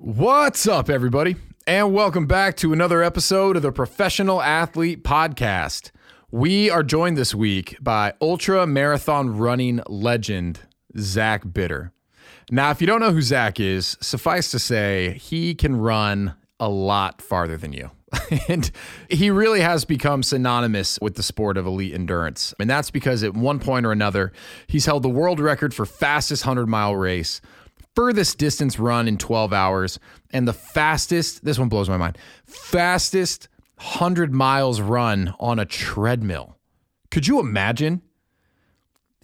What's up, everybody? And welcome back to another episode of the Professional Athlete Podcast. We are joined this week by ultra marathon running legend, Zach Bitter. Now, if you don't know who Zach is, suffice to say, he can run a lot farther than you. and he really has become synonymous with the sport of elite endurance. And that's because at one point or another, he's held the world record for fastest 100 mile race, furthest distance run in 12 hours, and the fastest, this one blows my mind, fastest 100 miles run on a treadmill. Could you imagine?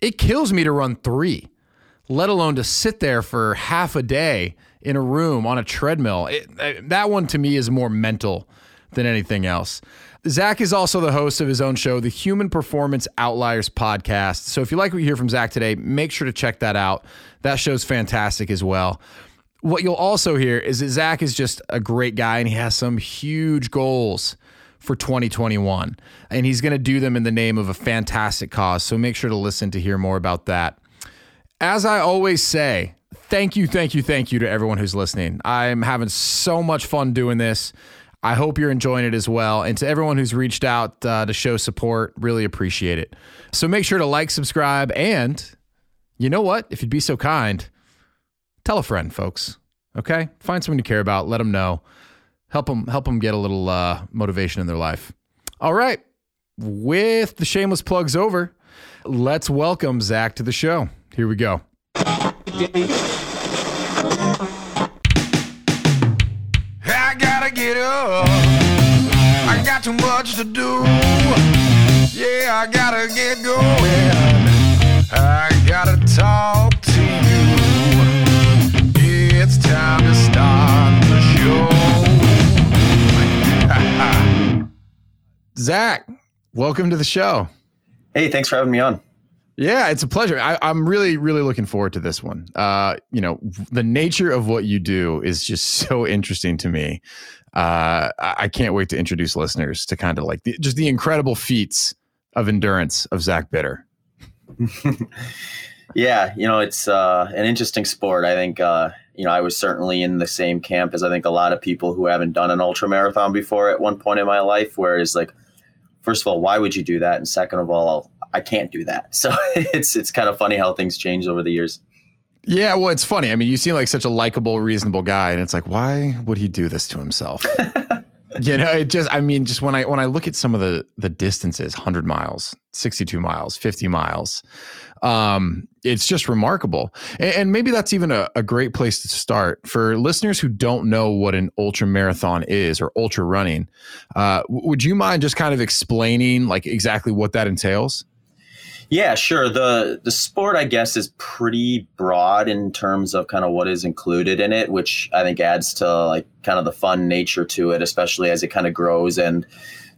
It kills me to run three, let alone to sit there for half a day in a room on a treadmill. It, that one to me is more mental than anything else. Zach is also the host of his own show, the Human Performance Outliers podcast. So if you like what you hear from Zach today, make sure to check that out. That show's fantastic as well. What you'll also hear is that Zach is just a great guy and he has some huge goals for 2021. And he's going to do them in the name of a fantastic cause. So make sure to listen to hear more about that. As I always say, thank you, thank you, thank you to everyone who's listening. I'm having so much fun doing this. I hope you're enjoying it as well. And to everyone who's reached out uh, to show support, really appreciate it. So make sure to like, subscribe, and you know what? If you'd be so kind, tell a friend, folks. Okay? Find someone you care about, let them know. Help them help them get a little uh, motivation in their life. All right. With the shameless plugs over, let's welcome Zach to the show. Here we go. Up. I got too much to do. Yeah, I gotta get going. I gotta talk to you. It's time to start the show. Zach, welcome to the show. Hey, thanks for having me on. Yeah, it's a pleasure. I, am really, really looking forward to this one. Uh, you know, the nature of what you do is just so interesting to me. Uh, I can't wait to introduce listeners to kind of like the, just the incredible feats of endurance of Zach Bitter. yeah, you know, it's uh, an interesting sport. I think, uh, you know, I was certainly in the same camp as I think a lot of people who haven't done an ultra marathon before at one point in my life, where it's like, first of all, why would you do that? And second of all, I can't do that. So it's it's kind of funny how things change over the years. Yeah, well, it's funny. I mean, you seem like such a likable, reasonable guy, and it's like, why would he do this to himself? you know, it just I mean, just when I when I look at some of the the distances, 100 miles, 62 miles, 50 miles, um, it's just remarkable. And, and maybe that's even a, a great place to start for listeners who don't know what an ultra marathon is or ultra running. Uh, would you mind just kind of explaining like exactly what that entails? Yeah, sure. The the sport I guess is pretty broad in terms of kind of what is included in it, which I think adds to like kind of the fun nature to it, especially as it kind of grows and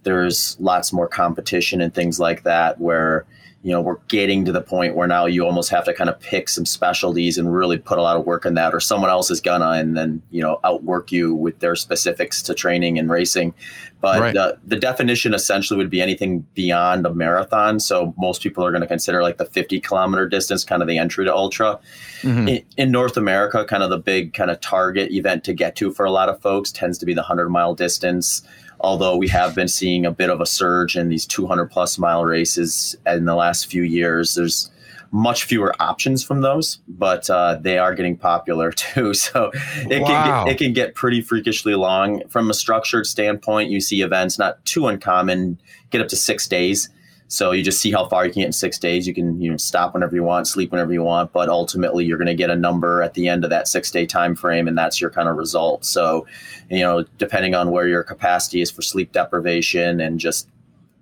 there's lots more competition and things like that where you know we're getting to the point where now you almost have to kind of pick some specialties and really put a lot of work in that or someone else is gonna and then you know outwork you with their specifics to training and racing but right. the, the definition essentially would be anything beyond a marathon so most people are going to consider like the 50 kilometer distance kind of the entry to ultra mm-hmm. in, in north america kind of the big kind of target event to get to for a lot of folks tends to be the 100 mile distance although we have been seeing a bit of a surge in these 200 plus mile races in the last few years. There's much fewer options from those, but uh, they are getting popular too. So it wow. can get, it can get pretty freakishly long. From a structured standpoint, you see events not too uncommon get up to six days. So you just see how far you can get in six days. You can you know stop whenever you want, sleep whenever you want, but ultimately you're going to get a number at the end of that six day time frame, and that's your kind of result. So, you know, depending on where your capacity is for sleep deprivation and just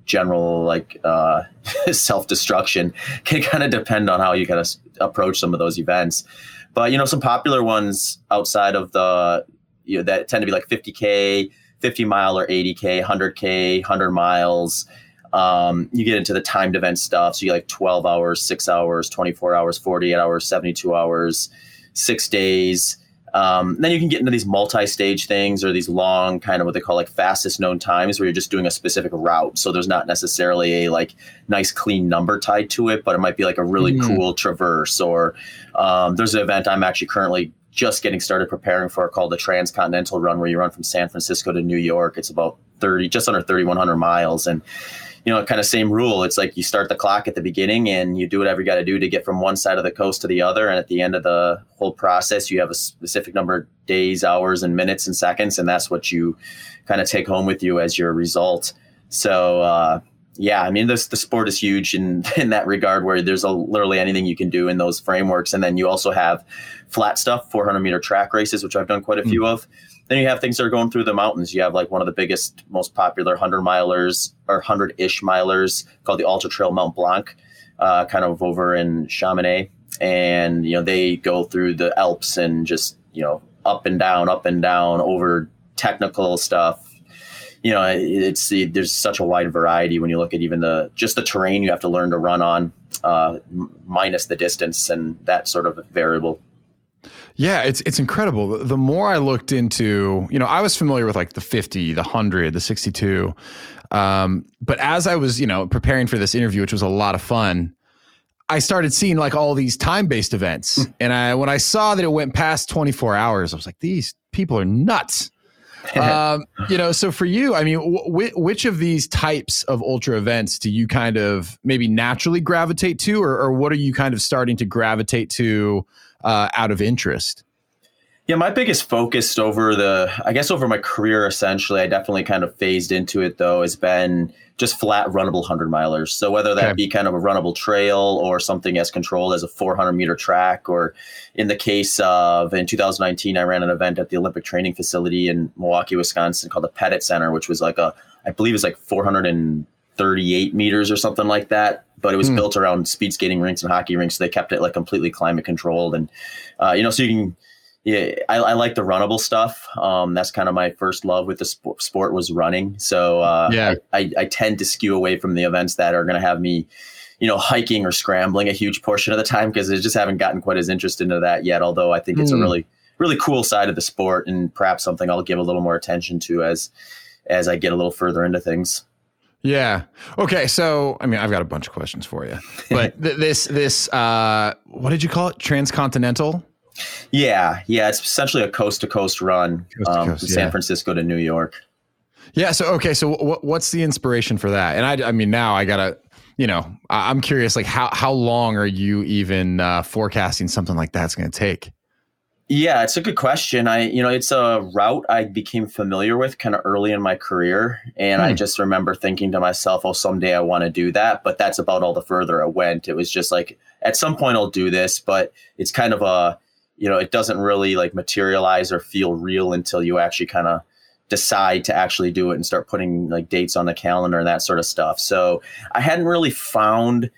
general like uh, self destruction, can kind of depend on how you kind of approach some of those events. But you know, some popular ones outside of the you know that tend to be like 50k, 50 mile or 80k, 100k, 100 miles um, you get into the timed event stuff. So you like 12 hours, six hours, 24 hours, 48 hours, 72 hours, six days. Um, then you can get into these multi-stage things or these long kind of what they call like fastest known times where you're just doing a specific route. So there's not necessarily a like nice clean number tied to it, but it might be like a really mm. cool traverse or um, there's an event I'm actually currently just getting started preparing for called the Transcontinental Run, where you run from San Francisco to New York. It's about 30, just under 3,100 miles. And, you know, kind of same rule. It's like you start the clock at the beginning and you do whatever you got to do to get from one side of the coast to the other. And at the end of the whole process, you have a specific number of days, hours, and minutes and seconds. And that's what you kind of take home with you as your result. So, uh, yeah, I mean, this the sport is huge in in that regard, where there's a, literally anything you can do in those frameworks, and then you also have flat stuff, 400 meter track races, which I've done quite a few mm. of. Then you have things that are going through the mountains. You have like one of the biggest, most popular 100 milers or 100 ish milers called the Ultra Trail Mont Blanc, uh, kind of over in Chamonix, and you know they go through the Alps and just you know up and down, up and down over technical stuff you know, it's there's such a wide variety when you look at even the just the terrain you have to learn to run on, uh, minus the distance and that sort of variable. Yeah, it's it's incredible. The more I looked into, you know, I was familiar with like the 50, the 100, the 62. Um, but as I was, you know, preparing for this interview, which was a lot of fun, I started seeing like all these time-based events. Hmm. and I when I saw that it went past 24 hours, I was like, these people are nuts. um, you know, so for you, I mean, w- which of these types of ultra events do you kind of maybe naturally gravitate to, or, or what are you kind of starting to gravitate to uh, out of interest? Yeah, my biggest focus over the, I guess, over my career, essentially, I definitely kind of phased into it though, has been just flat runnable 100 milers. So whether that okay. be kind of a runnable trail or something as controlled as a 400 meter track, or in the case of in 2019, I ran an event at the Olympic Training Facility in Milwaukee, Wisconsin called the Pettit Center, which was like a, I believe it's like 438 meters or something like that. But it was hmm. built around speed skating rinks and hockey rinks. So they kept it like completely climate controlled. And, uh, you know, so you can, yeah, I, I, like the runnable stuff. Um, that's kind of my first love with the sport, sport was running. So uh, yeah, I, I, I, tend to skew away from the events that are going to have me, you know, hiking or scrambling a huge portion of the time because I just haven't gotten quite as interested into that yet. Although I think it's mm. a hmm. really, really cool side of the sport and perhaps something I'll give a little more attention to as as I get a little further into things. Yeah. Okay. So, I mean, I've got a bunch of questions for you, but th- this, this, uh, what did you call it? Transcontinental? Yeah, yeah, it's essentially a coast to coast run um, coast, from San Francisco to New York. Yeah. So okay. So what, what's the inspiration for that? And I, I mean, now I gotta, you know, I'm curious. Like, how how long are you even uh, forecasting something like that's going to take? Yeah, it's a good question. I, you know, it's a route I became familiar with kind of early in my career. And hmm. I just remember thinking to myself, oh, someday I want to do that. But that's about all the further it went. It was just like, at some point I'll do this, but it's kind of a, you know, it doesn't really like materialize or feel real until you actually kind of decide to actually do it and start putting like dates on the calendar and that sort of stuff. So I hadn't really found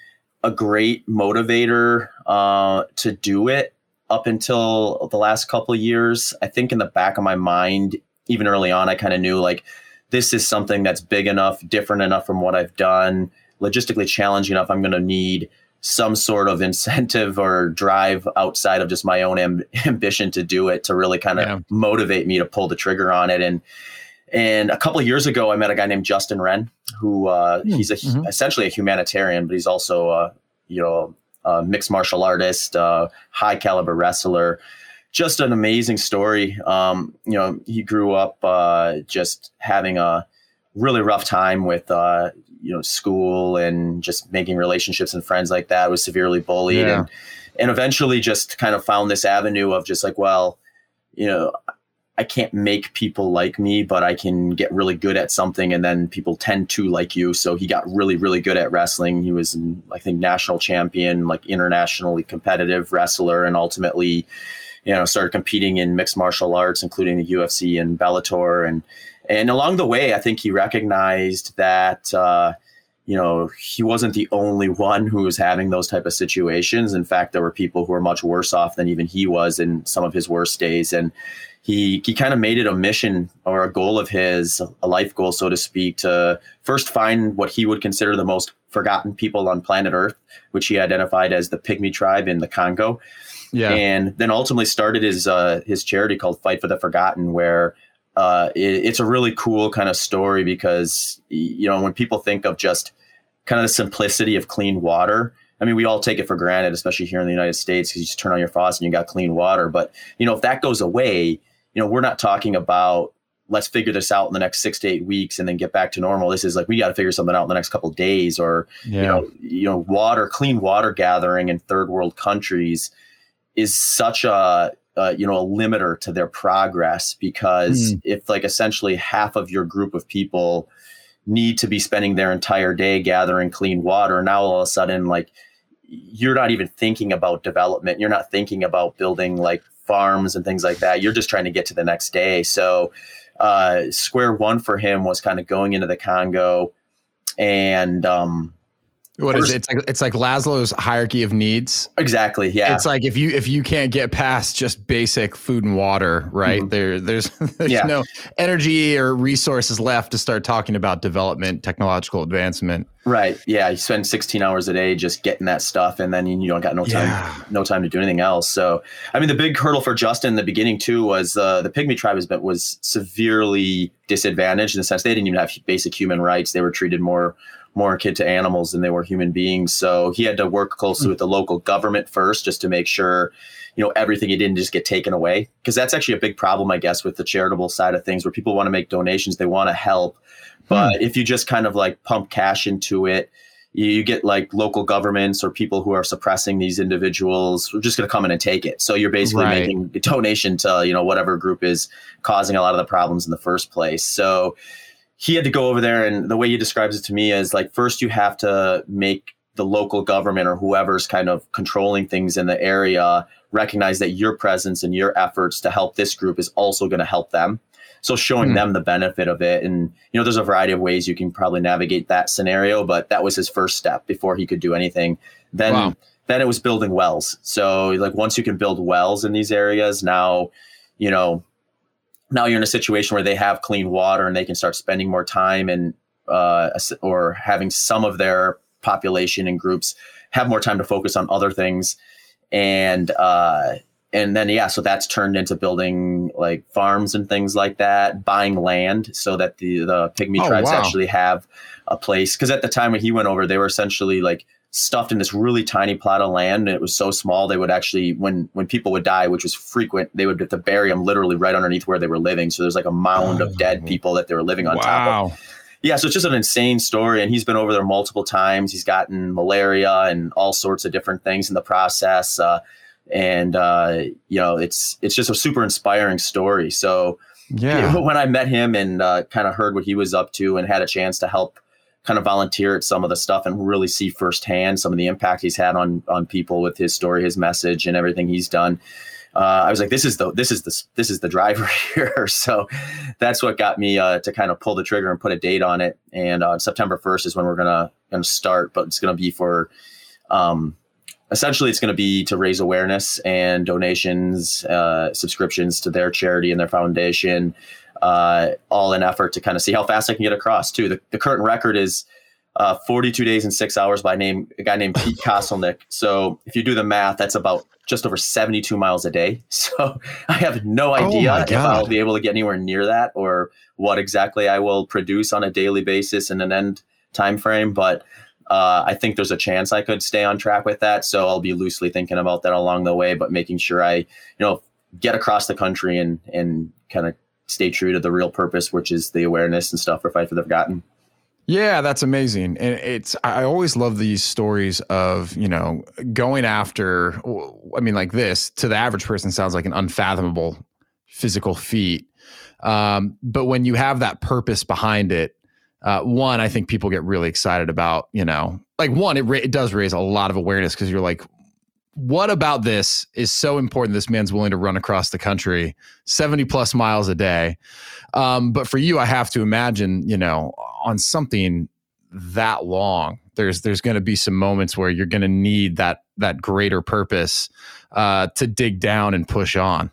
a great motivator uh, to do it up until the last couple of years. I think in the back of my mind, even early on, I kind of knew like this is something that's big enough, different enough from what I've done, logistically challenging enough. I'm going to need some sort of incentive or drive outside of just my own amb- ambition to do it to really kind of yeah. motivate me to pull the trigger on it and and a couple of years ago i met a guy named justin wren who uh, mm he's a, mm-hmm. essentially a humanitarian but he's also a you know a mixed martial artist uh, high caliber wrestler. Just an amazing story. Um, you know he grew up uh, just having a really rough time with uh, you know school and just making relationships and friends like that. Was severely bullied yeah. and and eventually just kind of found this avenue of just like well you know I can't make people like me, but I can get really good at something, and then people tend to like you. So he got really, really good at wrestling. He was, I think, national champion, like internationally competitive wrestler, and ultimately, you know, started competing in mixed martial arts, including the UFC and Bellator, and and along the way, I think he recognized that, uh, you know, he wasn't the only one who was having those type of situations. In fact, there were people who were much worse off than even he was in some of his worst days. And he he kind of made it a mission or a goal of his, a life goal, so to speak, to first find what he would consider the most forgotten people on planet Earth, which he identified as the Pygmy tribe in the Congo. Yeah. And then ultimately started his uh, his charity called Fight for the Forgotten, where uh, it, it's a really cool kind of story because you know when people think of just kind of the simplicity of clean water, I mean, we all take it for granted, especially here in the United States, because you just turn on your faucet and you got clean water. But you know, if that goes away, you know, we're not talking about let's figure this out in the next six to eight weeks and then get back to normal. This is like we got to figure something out in the next couple of days, or Yeah. you know, you know, water, clean water gathering in third world countries is such a uh, you know a limiter to their progress because if like essentially half of your group of people need to be spending their entire day gathering clean water now all of a sudden like you're not even thinking about development. You're not thinking about building like farms and things like that. You're just trying to get to the next day. So uh square one for him was kind of going into the congo and um What is it? It's like it's like Maslow's hierarchy of needs. exactly yeah It's like if you if you can't get past just basic food and water, right? Mhm. There there's there's Yeah. no energy or resources left to start talking about development, technological advancement. Right. Yeah. You spend 16 hours a day just getting that stuff, and then you don't got no time, Yeah. no time to do anything else. So, I mean, the big hurdle for Justin in the beginning too was uh, the Pygmy tribe was was severely disadvantaged in the sense they didn't even have basic human rights. They were treated more more akin to animals than they were human beings. So he had to work closely hmm. with the local government first, just to make sure. You know everything he didn't just get taken away because that's actually a big problem, I guess, with the charitable side of things, where people want to make donations, they want to help, hmm. but if you just kind of like pump cash into it, you, you get like local governments or people who are suppressing these individuals are just going to come in and take it. So you're basically Right. making a donation to, you know, whatever group is causing a lot of the problems in the first place. So he had to go over there and the way he describes it to me is like first you have to make the local government or whoever's kind of controlling things in the area recognize that your presence and your efforts to help this group is also going to help them so showing Hmm. them the benefit of it and you know there's a variety of ways you can probably navigate that scenario but that was his first step before he could do anything then Wow. then it was building wells so like once you can build wells in these areas now you know now you're in a situation where they have clean water and they can start spending more time and uh, or having some of their population and groups have more time to focus on other things and uh and then yeah so that's turned into building like farms and things like that buying land so that the the pygmy Oh, tribes wow. actually have a place because at the time when he went over they were essentially like stuffed in this really tiny plot of land and it was so small they would actually when when people would die which was frequent they would have to bury them literally right underneath where they were living so there's like a mound of dead people that they were living on top of yeah, so it's just an insane story, and he's been over there multiple times. He's gotten malaria and all sorts of different things in the process, uh, and uh, you know, it's it's just a super inspiring story. So Yeah. when I met him and uh, kind of heard what he was up to, and had a chance to help kind of volunteer at some of the stuff and really see firsthand some of the impact he's had on on people with his story, his message, and everything he's done. Uh, I was like, this is the this is the this is the driver here. So that's what got me uh, to kind of pull the trigger and put a date on it. And uh, September first is when we're gonna gonna start, but it's gonna be for um, essentially it's gonna be to raise awareness and donations, uh, subscriptions to their charity and their foundation, uh, all in effort to kind of see how fast I can get across. Too the, the current record is. Uh, 42 days and six hours by name a guy named Pete Kostelnick. So if you do the math, that's about just over 72 miles a day. So I have no Oh idea my if I'll be able to get anywhere near that or what exactly I will produce on a daily basis in an end time frame. But uh, I think there's a chance I could stay on track with that. So I'll be loosely thinking about that along the way, but making sure I, you know, get across the country and and kind of stay true to the real purpose, which is the awareness and stuff for Fight for the Forgotten. Yeah, that's amazing. And it's I always love these stories of, you know, going after I mean like this to the average person sounds like an unfathomable physical feat. Um, but when you have that purpose behind it, uh, one, I think people get really excited about, you know, like one, it, ra- it does raise a lot of awareness because you're like, what about this is so important? This man's willing to run across the country 70 plus miles a day. Um, but for you, I have to imagine, you know, on something that long, there's there's going to be some moments where you're going to need that that greater purpose uh, to dig down and push on.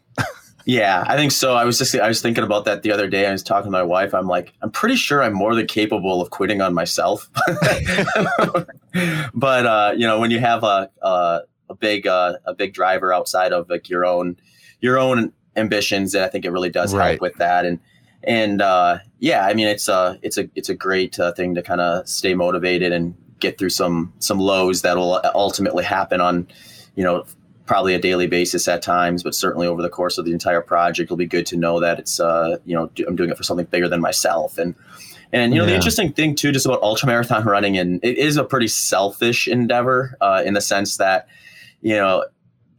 Yeah, I think so. I was just I was thinking about that the other day. I was talking to my wife. I'm like, I'm pretty sure I'm more than capable of quitting on myself. but uh, you know, when you have a a, a big uh, a big driver outside of like your own your own ambitions, and I think it really does Right. help with that. And and uh, yeah, I mean, it's a it's a it's a great uh, thing to kind of stay motivated and get through some some lows that will ultimately happen on, you know, probably a daily basis at times, but certainly over the course of the entire project, it'll be good to know that it's uh, you know I'm doing it for something bigger than myself. And and you know yeah. the interesting thing too, just about ultra marathon running, and it is a pretty selfish endeavor uh, in the sense that you know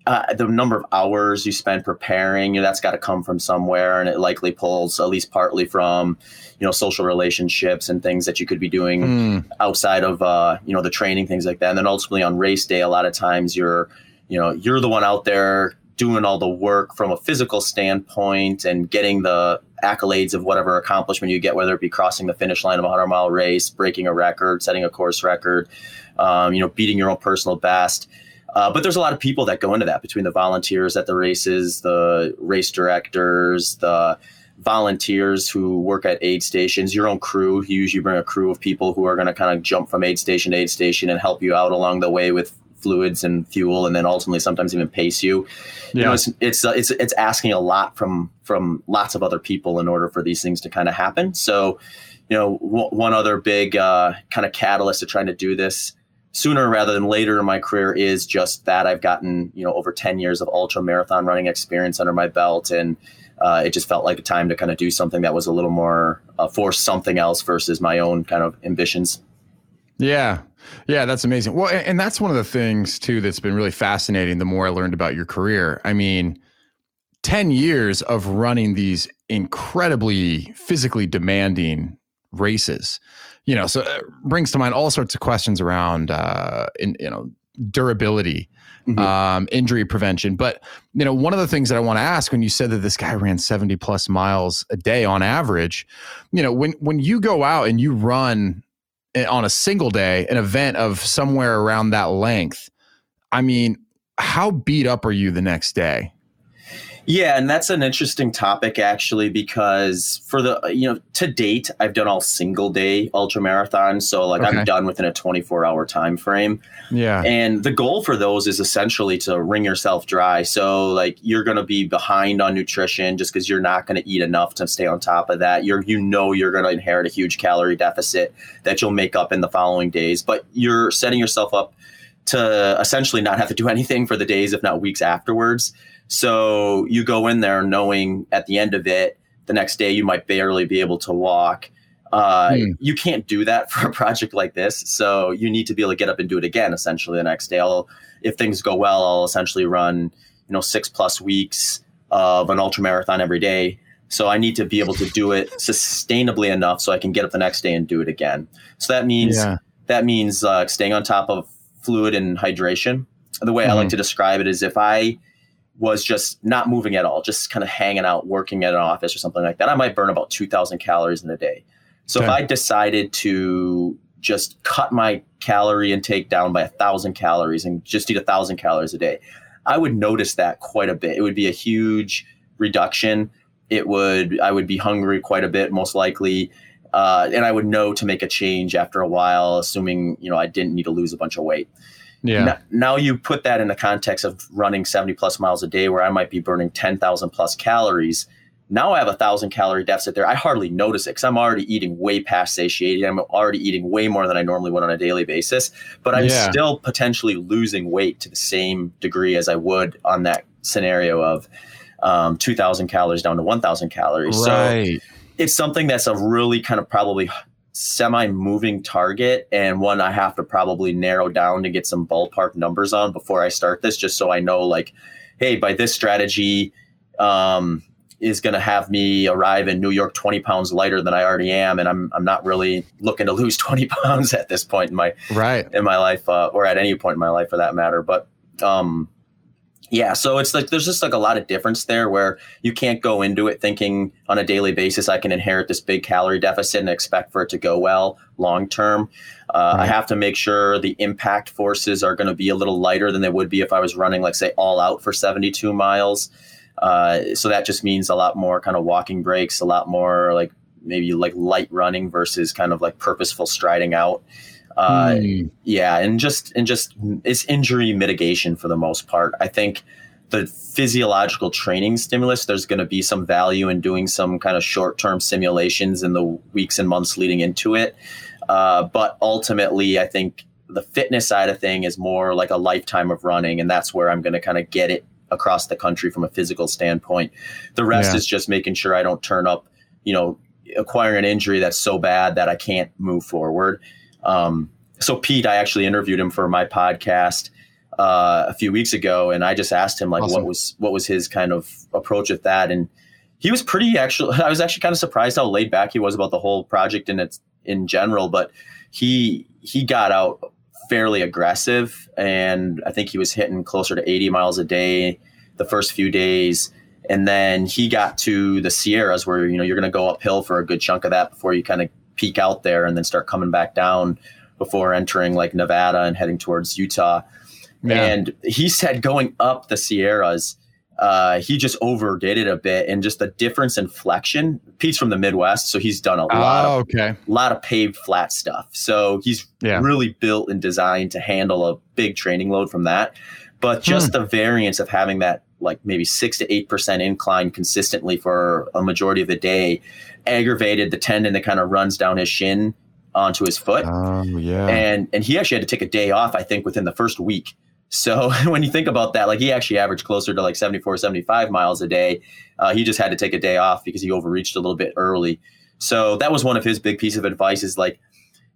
uh, the number of hours you spend preparing, you know, that's got to come from somewhere, and it likely pulls at least partly from, you know, social relationships and things that you could be doing mm. outside of, uh, you know, the training things like that. And then ultimately on race day, a lot of times you're, you know, you're the one out there doing all the work from a physical standpoint and getting the accolades of whatever accomplishment you get, whether it be crossing the finish line of a 100 mile race, breaking a record, setting a course record, um, you know, beating your own personal best uh, but there's a lot of people that go into that between the volunteers at the races, the race directors, the volunteers who work at aid stations, your own crew. You usually bring a crew of people who are going to kind of jump from aid station to aid station and help you out along the way with fluids and fuel, and then ultimately sometimes even pace you. Yeah. You know, it's it's uh, it's it's asking a lot from from lots of other people in order for these things to kind of happen. So, you know, w- one other big uh, kind of catalyst to trying to do this sooner rather than later in my career is just that I've gotten you know over 10 years of ultra marathon running experience under my belt and uh, it just felt like a time to kind of do something that was a little more uh, for something else versus my own kind of ambitions. Yeah. Yeah, that's amazing. Well, and that's one of the things too that's been really fascinating the more I learned about your career. I mean, 10 years of running these incredibly physically demanding races you know, so it uh, brings to mind all sorts of questions around, uh, in, you know, durability, mm-hmm. um, injury prevention. But you know, one of the things that I want to ask when you said that this guy ran seventy plus miles a day on average, you know, when when you go out and you run eh, on a single day an event of somewhere around that length, I mean, how beat up are you the next day? Yeah, and that's an interesting topic actually because for the you know to date I've done all single day ultra marathons, so like okay. I'm done within a 24 hour time frame. Yeah, and the goal for those is essentially to wring yourself dry. So like you're going to be behind on nutrition just because you're not going to eat enough to stay on top of that. You're you know you're going to inherit a huge calorie deficit that you'll make up in the following days, but you're setting yourself up to essentially not have to do anything for the days, if not weeks afterwards. So you go in there knowing at the end of it, the next day you might barely be able to walk. Uh, hmm. You can't do that for a project like this. So you need to be able to get up and do it again. Essentially, the next day, I'll, if things go well, I'll essentially run you know six plus weeks of an ultra marathon every day. So I need to be able to do it sustainably enough so I can get up the next day and do it again. So that means yeah. that means uh, staying on top of fluid and hydration. The way mm-hmm. I like hmm. to describe it is if I was just not moving at all, just kind of hanging out, working at an office or something like that, I might burn about 2,000 calories in a day. So okay. if I decided to just cut my calorie intake down by a thousand calories and just eat a thousand calories a day, I would notice that quite a bit. It would be a huge reduction. It would I would be hungry quite a bit, most likely. Uh, and I would know to make a change after a while, assuming you know I didn't need to lose a bunch of weight. Yeah. Now, now, you put that in the context of running 70 plus miles a day where I might be burning 10,000 plus calories. Now I have a thousand calorie deficit there. I hardly notice it because I'm already eating way past satiated. I'm already eating way more than I normally would on a daily basis, but I'm yeah. still potentially losing weight to the same degree as I would on that scenario of um, 2,000 calories down to 1,000 calories. Right. So it's something that's a really kind of probably semi moving target and one I have to probably narrow down to get some ballpark numbers on before I start this, just so I know, like, hey, by this strategy, um, is going to have me arrive in New York 20 pounds lighter than I already am. And I'm, I'm not really looking to lose 20 pounds at this point in my, right. in my life, uh, or at any point in my life for that matter. But, um, yeah, so it's like there's just like a lot of difference there where you can't go into it thinking on a daily basis I can inherit this big calorie deficit and expect for it to go well long term. Uh, right. I have to make sure the impact forces are going to be a little lighter than they would be if I was running, like say, all out for 72 miles. Uh, so that just means a lot more kind of walking breaks, a lot more like maybe like light running versus kind of like purposeful striding out. Uh, mm. Yeah, and just and just it's injury mitigation for the most part. I think the physiological training stimulus, there's going to be some value in doing some kind of short term simulations in the weeks and months leading into it. Uh, but ultimately, I think the fitness side of thing is more like a lifetime of running, and that's where I'm going to kind of get it across the country from a physical standpoint. The rest Yeah. is just making sure I don't turn up, you know, acquiring an injury that's so bad that I can't move forward. Um, so Pete, I actually interviewed him for my podcast uh, a few weeks ago, and I just asked him like Awesome. what was what was his kind of approach at that, and he was pretty actually. I was actually kind of surprised how laid back he was about the whole project in its in general, but he he got out fairly aggressive, and I think he was hitting closer to 80 miles a day the first few days. And then he got to the Sierras where, you know, you're going to go uphill for a good chunk of that before you kind of peak out there and then start coming back down before entering like Nevada and heading towards Utah. Yeah. And he said going up the Sierras, uh, he just overdid it a bit and just the difference in flexion. Pete's from the Midwest, so he's done a lot Oh, of okay. lot of paved flat stuff. So he's Yeah. really built and designed to handle a big training load from that. But just the variance of having that like maybe six to eight percent incline consistently for a majority of the day aggravated the tendon that kind of runs down his shin onto his foot. Oh, yeah. and and he actually had to take a day off, I think, within the first week. So when you think about that, like he actually averaged closer to like 74, 75 miles a day. Uh, he just had to take a day off because he overreached a little bit early. So that was one of his big piece of advice is like,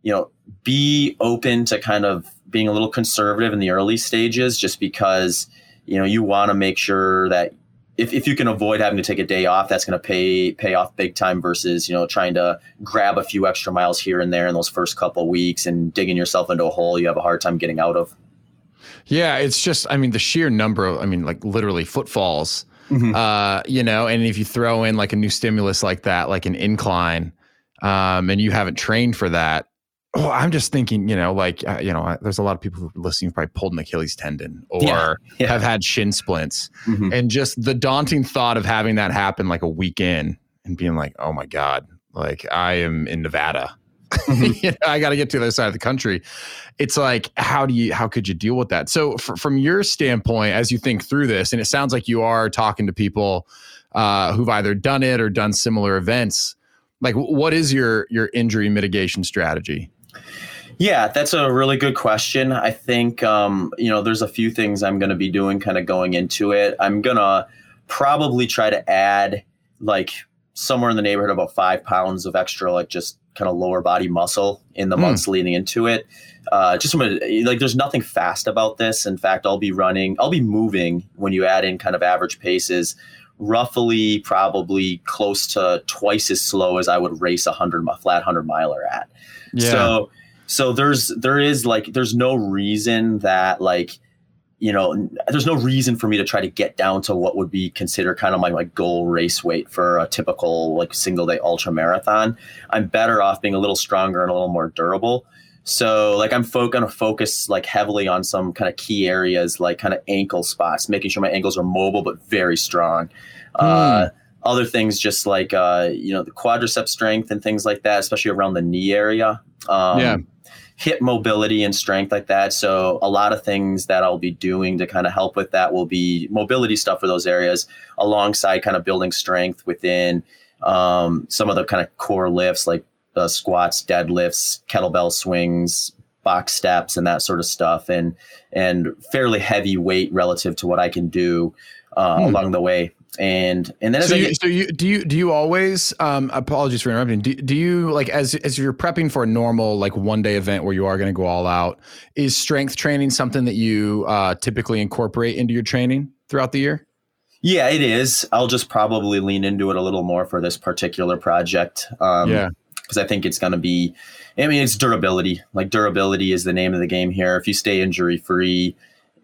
you know, be open to kind of being a little conservative in the early stages just because, you know, you want to make sure that if, if you can avoid having to take a day off, that's going to pay pay off big time versus, you know, trying to grab a few extra miles here and there in those first couple of weeks and digging yourself into a hole you have a hard time getting out of. Yeah, it's just, I mean, the sheer number of, I mean, like literally footfalls, uh, you know, and if you throw in like a new stimulus like that, like an incline, um, and you haven't trained for that, oh, I'm just thinking, you know, like, uh, you know, I- there's a lot of people who are listening who probably pulled an Achilles tendon or Yeah, yeah. have had shin splints. Mhm. And just the daunting thought of having that happen like a week in and being like, oh my God, like I am in Nevada. you know, I got to get to the other side of the country. It's like, how do you, how could you deal with that? So, f- from your standpoint, as you think through this, and it sounds like you are talking to people uh, who've either done it or done similar events. Like, what is your your injury mitigation strategy? Yeah, that's a really good question. I think um, you know there's a few things I'm going to be doing, kind of going into it. I'm gonna probably try to add like somewhere in the neighborhood of about five pounds of extra, like just kind of lower body muscle in the Hmm. months leading into it. Uh, just from a, like, there's nothing fast about this. In fact, I'll be running, I'll be moving when you add in kind of average paces, roughly probably close to twice as slow as I would race a hundred mi- flat hundred miler at. So so there's there is like there's no reason that like you know there's no reason for me to try to get down to what would be considered kind of my like goal race weight for a typical like single day ultra marathon. I'm better off being a little stronger and a little more durable. So like I'm fo- gonna focus like heavily on some kind of key areas like kind of ankle spots, making sure my ankles are mobile but very strong. Uh, other things just like uh, you know the quadricep strength and things like that, especially around the knee area. Um, Yeah. Hip mobility and strength like that. So a lot of things that I'll be doing to kind of help with that will be mobility stuff for those areas, alongside kind of building strength within um, some of the kind of core lifts like uh, squats, deadlifts, kettlebell swings, box steps, and that sort of stuff, and and fairly heavy weight relative to what I can do uh, Hmm. along the way. And and then so you, get, so you do you do you always um apologies for interrupting do, do you like as as you're prepping for a normal like one day event where you are going to go all out is strength training something that you uh typically incorporate into your training throughout the year Yeah, it is. I'll just probably lean into it a little more for this particular project. Um, Yeah. Because I think it's going to be, I mean, it's durability. Like, durability is the name of the game here. If you stay injury free,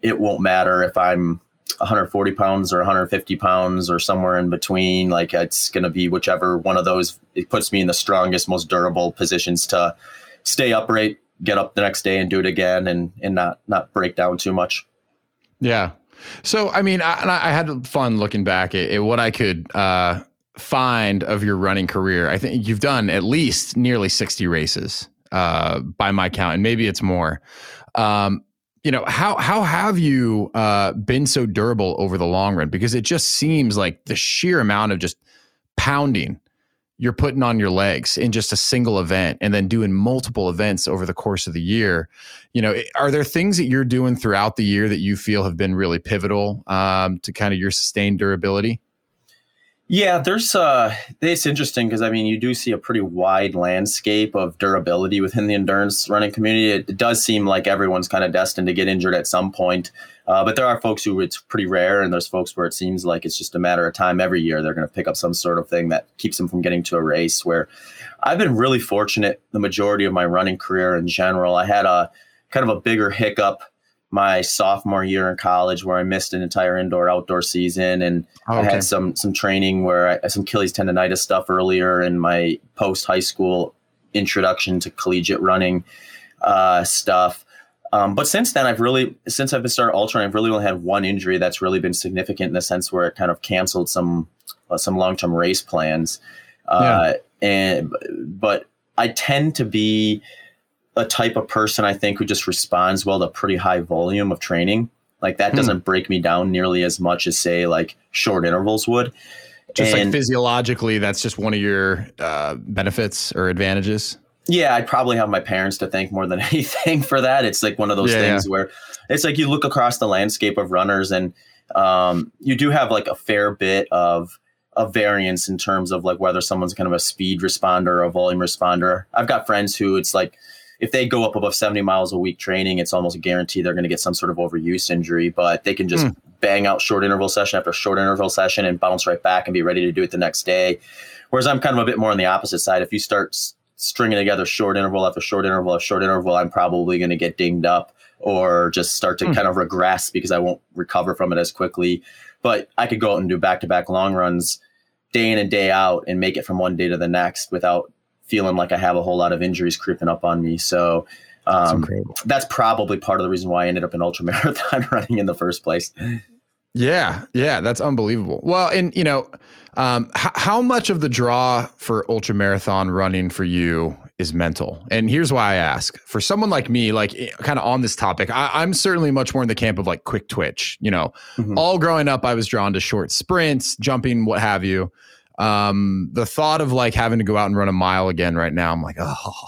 it won't matter if I'm 140 pounds or 150 pounds or somewhere in between. Like, it's going to be whichever one of those, it puts me in the strongest, most durable positions to stay upright, get up the next day and do it again and, and not, not break down too much. Yeah. So I mean, I, I had fun looking back at, at what I could uh, find of your running career. I think you've done at least nearly sixty races uh, by my count, and maybe it's more. Um, you know how how have you uh, been so durable over the long run? Because it just seems like the sheer amount of just pounding you're putting on your legs in just a single event and then doing multiple events over the course of the year you know are there things that you're doing throughout the year that you feel have been really pivotal um, to kind of your sustained durability yeah, there's uh it's interesting because I mean you do see a pretty wide landscape of durability within the endurance running community. It, it does seem like everyone's kind of destined to get injured at some point. Uh, but there are folks who it's pretty rare, and there's folks where it seems like it's just a matter of time every year they're going to pick up some sort of thing that keeps them from getting to a race. Where I've been really fortunate the majority of my running career in general. I had a kind of a bigger hiccup my sophomore year in college where I missed an entire indoor outdoor season and oh, okay. I had some some training where I some Achilles tendonitis stuff earlier in my post high school introduction to collegiate running uh, stuff. Um, but since then, I've really since I've been started ultra, I've really only had one injury that's really been significant in the sense where it kind of canceled some uh, some long term race plans. Uh, yeah. And but I tend to be a type of person I think who just responds well to pretty high volume of training. Like that hmm. doesn't break me down nearly as much as say like short intervals would. Just and, like physiologically, that's just one of your uh, benefits or advantages. Yeah, I'd probably have my parents to thank more than anything for that. It's like one of those yeah, things yeah. where it's like you look across the landscape of runners and um, you do have like a fair bit of a variance in terms of like whether someone's kind of a speed responder or a volume responder. I've got friends who it's like if they go up above 70 miles a week training, it's almost a guarantee they're going to get some sort of overuse injury, but they can just mm. bang out short interval session after short interval session and bounce right back and be ready to do it the next day. Whereas I'm kind of a bit more on the opposite side. If you start stringing together short interval after short interval after short interval, I'm probably going to get dinged up or just start to mm. kind of regress because I won't recover from it as quickly. But I could go out and do back to back long runs day in and day out and make it from one day to the next without feeling like I have a whole lot of injuries creeping up on me. So um, that's, that's probably part of the reason why I ended up in ultra marathon running in the first place. Yeah, yeah, that's unbelievable. Well, and you know, um, h- how much of the draw for ultra marathon running for you is mental? And here's why I ask: for someone like me, like eh, kind of on this topic, I, am certainly much more in the camp of like quick twitch. You know, mm-hmm. all growing up, I was drawn to short sprints, jumping, what have you. Um, the thought of like having to go out and run a mile again right now, I'm like, oh.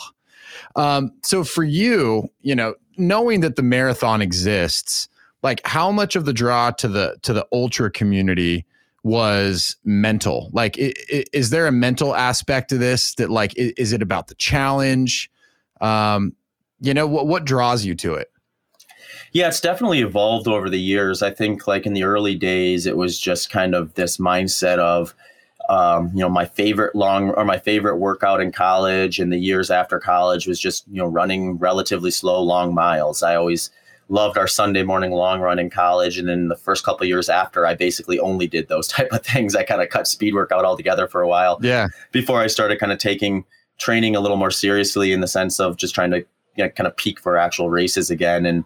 Um, so for you, you know, knowing that the marathon exists, like how much of the draw to the to the ultra community was mental? Like, it, it, is there a mental aspect to this that like is it about the challenge? Um, you know, what what draws you to it? Yeah, it's definitely evolved over the years. I think like in the early days, it was just kind of this mindset of um, you know, my favorite long or my favorite workout in college and the years after college was just, you know, running relatively slow, long miles. I always loved our Sunday morning long run in college. And then the first couple years after, I basically only did those type of things. I kind of cut speed work out altogether for a while. Yeah. Before I started kind of taking training a little more seriously in the sense of just trying to you know, kind of peak for actual races again. And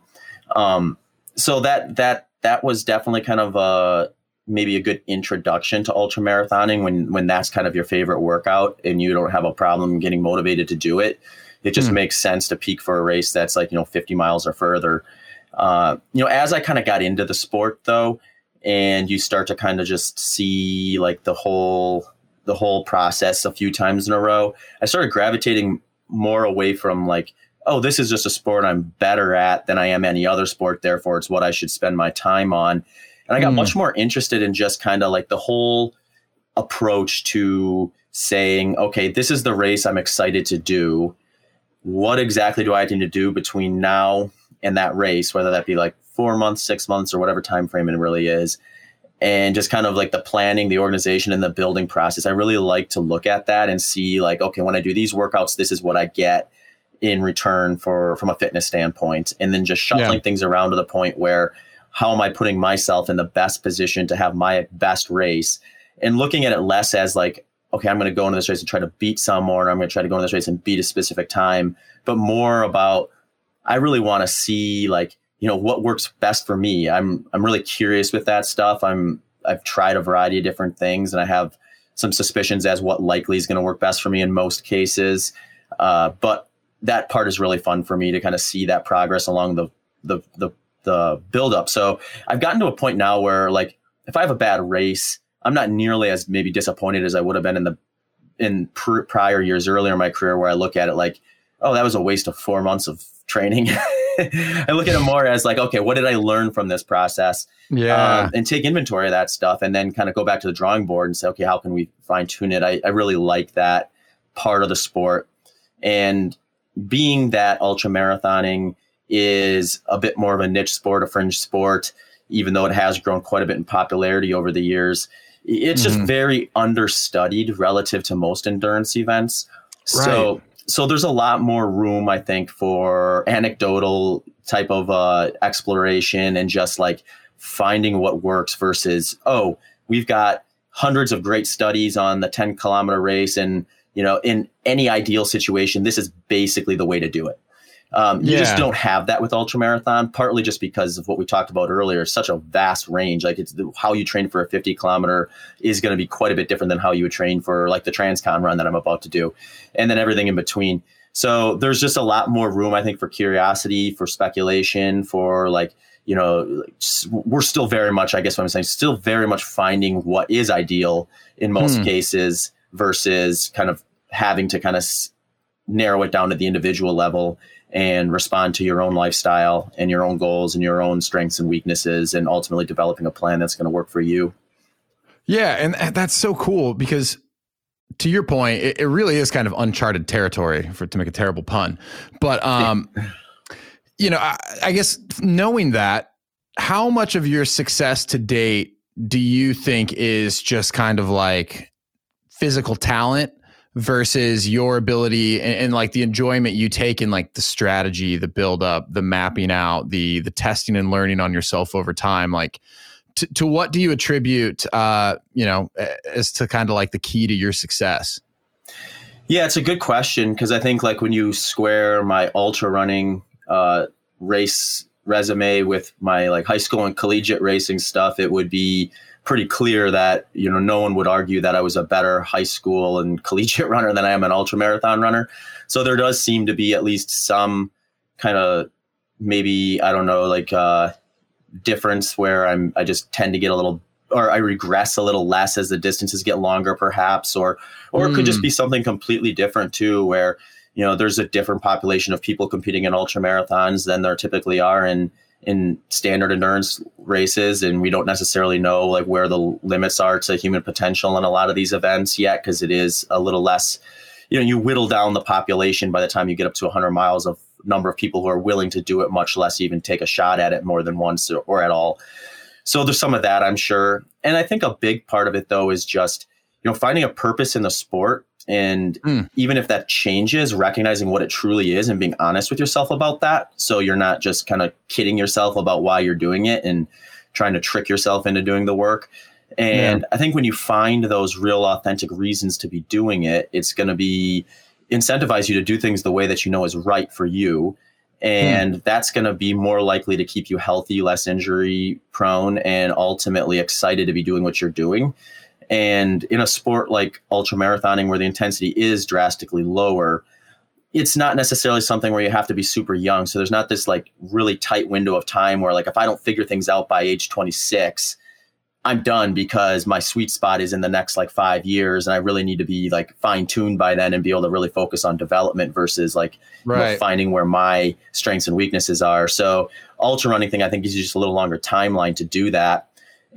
um, so that, that, that was definitely kind of a, maybe a good introduction to ultra marathoning when when that's kind of your favorite workout and you don't have a problem getting motivated to do it. It just mm. makes sense to peak for a race that's like you know 50 miles or further. Uh, you know as i kind of got into the sport though and you start to kind of just see like the whole the whole process a few times in a row i started gravitating more away from like oh this is just a sport i'm better at than i am any other sport therefore it's what i should spend my time on and I got mm. much more interested in just kind of like the whole approach to saying, okay, this is the race I'm excited to do. What exactly do I need to do between now and that race, whether that be like four months, six months, or whatever time frame it really is? And just kind of like the planning, the organization, and the building process. I really like to look at that and see like, okay, when I do these workouts, this is what I get in return for from a fitness standpoint. And then just shuffling yeah. things around to the point where how am I putting myself in the best position to have my best race? And looking at it less as like, okay, I'm going to go into this race and try to beat someone, or I'm going to try to go into this race and beat a specific time, but more about, I really want to see like, you know, what works best for me. I'm, I'm really curious with that stuff. I'm, I've tried a variety of different things and I have some suspicions as what likely is going to work best for me in most cases. Uh, but that part is really fun for me to kind of see that progress along the, the, the the buildup. So I've gotten to a point now where like if I have a bad race, I'm not nearly as maybe disappointed as I would have been in the in pr- prior years earlier in my career where I look at it like, oh, that was a waste of four months of training. I look at it more as like, okay, what did I learn from this process? Yeah. Um, and take inventory of that stuff and then kind of go back to the drawing board and say, okay, how can we fine tune it? I, I really like that part of the sport. And being that ultra marathoning is a bit more of a niche sport, a fringe sport, even though it has grown quite a bit in popularity over the years, it's just Mhm. very understudied relative to most endurance events. So Right. so there's a lot more room, I think, for anecdotal type of uh, exploration and just like finding what works versus oh, we've got hundreds of great studies on the 10 kilometer race, and you know, in any ideal situation, this is basically the way to do it. Um, you just don't have that with ultramarathon, partly just because of what we talked about earlier. Such a vast range. Like it's the, how you train for a 50 kilometer is going to be quite a bit different than how you would train for like the Transcon run that I'm about to do, and then everything in between. So there's just a lot more room, I think, for curiosity, for speculation, for like you know, we're still very much, I guess, what I'm saying, still very much finding what is ideal in most Hmm. cases versus kind of having to kind of narrow it down to the individual level and respond to your own lifestyle and your own goals and your own strengths and weaknesses and ultimately developing a plan that's going to work for you. Yeah, and that's so cool because to your point, it, it really is kind of uncharted territory for to make a terrible pun. But um, you know, I, I guess knowing that, how much of your success to date do you think is just kind of like physical talent versus your ability and, and like the enjoyment you take in like the strategy, the build up, the mapping out, the the testing and learning on yourself over time, like to, to what do you attribute uh you know as to kind of like the key to your success? Yeah, it's a good question because I think like when you square my ultra running uh, race resume with my like high school and collegiate racing stuff, it would be pretty clear that you know no one would argue that I was a better high school and collegiate runner than I am an ultra marathon runner. So there does seem to be at least some kind of maybe I don't know like uh, difference where I'm I just tend to get a little or I regress a little less as the distances get longer, perhaps, or or it could just Mm. be something completely different too, where you know there's a different population of people competing in ultra marathons than there typically are in in standard endurance races, and we don't necessarily know like where the limits are to human potential in a lot of these events yet, because it is a little less. You know, you whittle down the population by the time you get up to 100 miles of number of people who are willing to do it, much less even take a shot at it more than once or, or at all. So there's some of that, I'm sure. And I think a big part of it, though, is just, you know, finding a purpose in the sport. And Mm. even if that changes, recognizing what it truly is and being honest with yourself about that. So you're not just kind of kidding yourself about why you're doing it and trying to trick yourself into doing the work. And I think when you find those real authentic reasons to be doing it, it's going to be incentivize you to do things the way that you know is right for you and that's going to be more likely to keep you healthy less injury prone and ultimately excited to be doing what you're doing and in a sport like ultra marathoning where the intensity is drastically lower it's not necessarily something where you have to be super young so there's not this like really tight window of time where like if i don't figure things out by age 26 I'm done because my sweet spot is in the next like five years, and I really need to be like fine tuned by then and be able to really focus on development versus like you know, finding where my strengths and weaknesses are. So ultra running thing, I think, is just a little longer timeline to do that.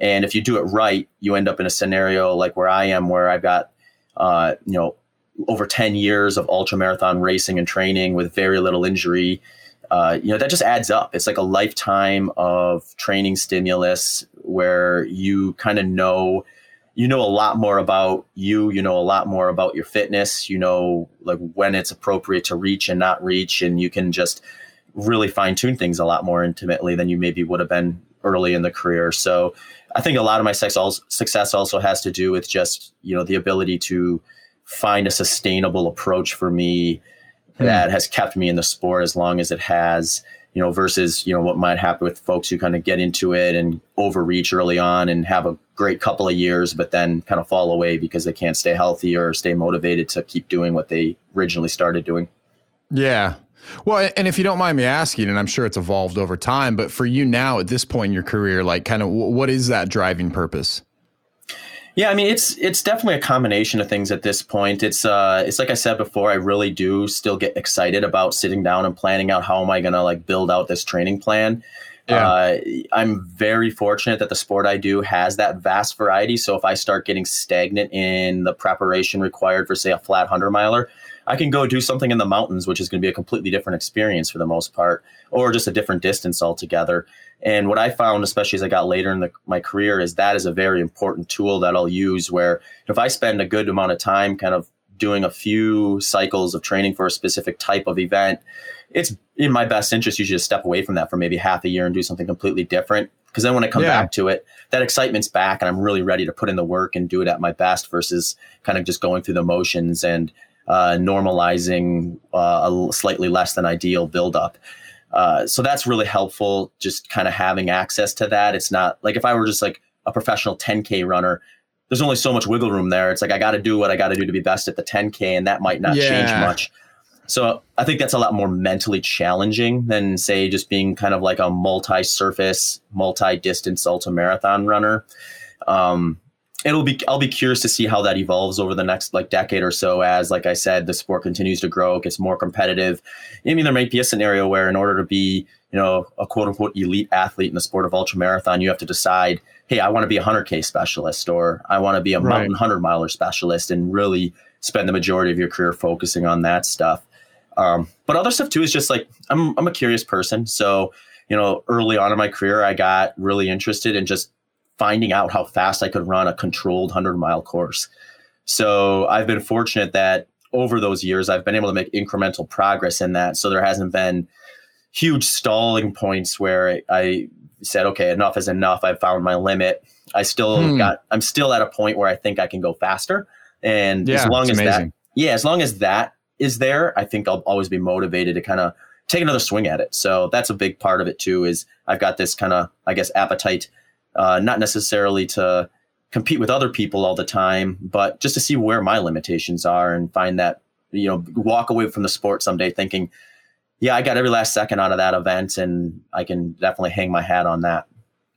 And if you do it right, you end up in a scenario like where I am, where I've got, uh, you know, over 10 years of ultra marathon racing and training with very little injury. Uh, you know, that just adds up. It's like a lifetime of training stimulus where you kind of know you know a lot more about you you know a lot more about your fitness you know like when it's appropriate to reach and not reach and you can just really fine tune things a lot more intimately than you maybe would have been early in the career so i think a lot of my success also has to do with just you know the ability to find a sustainable approach for me Hmm. that has kept me in the sport as long as it has you know, versus, you know, what might happen with folks who kind of get into it and overreach early on and have a great couple of years, but then kind of fall away because they can't stay healthy or stay motivated to keep doing what they originally started doing. yeah well and if you don't mind me asking and i'm sure it's evolved over time but for you now at this point in your career like kind of what is that driving purpose Yeah, I mean it's it's definitely a combination of things at this point. It's uh it's like I said before, I really do still get excited about sitting down and planning out how am I gonna like build out this training plan. Yeah. Uh, I'm very fortunate that the sport I do has that vast variety. So if I start getting stagnant in the preparation required for say a flat hundred miler, I can go do something in the mountains, which is going to be a completely different experience for the most part, or just a different distance altogether. And what I found, especially as I got later in the, my career, is that is a very important tool that I'll use. Where if I spend a good amount of time kind of doing a few cycles of training for a specific type of event, it's in my best interest usually to step away from that for maybe half a year and do something completely different. Because then when I come yeah. back to it, that excitement's back and I'm really ready to put in the work and do it at my best versus kind of just going through the motions and uh, normalizing uh, a slightly less than ideal buildup. Uh, so that's really helpful, just kind of having access to that. It's not like if I were just like a professional 10K runner, there's only so much wiggle room there. It's like I got to do what I got to do to be best at the 10K, and that might not yeah. change much. So I think that's a lot more mentally challenging than say just being kind of like a multi-surface, multi-distance ultra marathon runner. Um, it'll be I'll be curious to see how that evolves over the next like decade or so as like I said the sport continues to grow gets more competitive. I mean there might be a scenario where in order to be you know a quote unquote elite athlete in the sport of ultra marathon you have to decide hey I want to be a 100k specialist or I want to be a right. mountain 100 miler specialist and really spend the majority of your career focusing on that stuff. Um, but other stuff too is just like I'm I'm a curious person. So you know early on in my career I got really interested in just finding out how fast I could run a controlled 100 mile course. So I've been fortunate that over those years, I've been able to make incremental progress in that. So there hasn't been huge stalling points where I said, okay, enough is enough. I've found my limit. I still hmm. got, I'm still at a point where I think I can go faster. And yeah, as long as amazing. that, yeah, as long as that is there, I think I'll always be motivated to kind of take another swing at it. So that's a big part of it too, is I've got this kind of, I guess, appetite uh, not necessarily to compete with other people all the time, but just to see where my limitations are and find that, you know, walk away from the sport someday thinking, yeah, I got every last second out of that event and I can definitely hang my hat on that.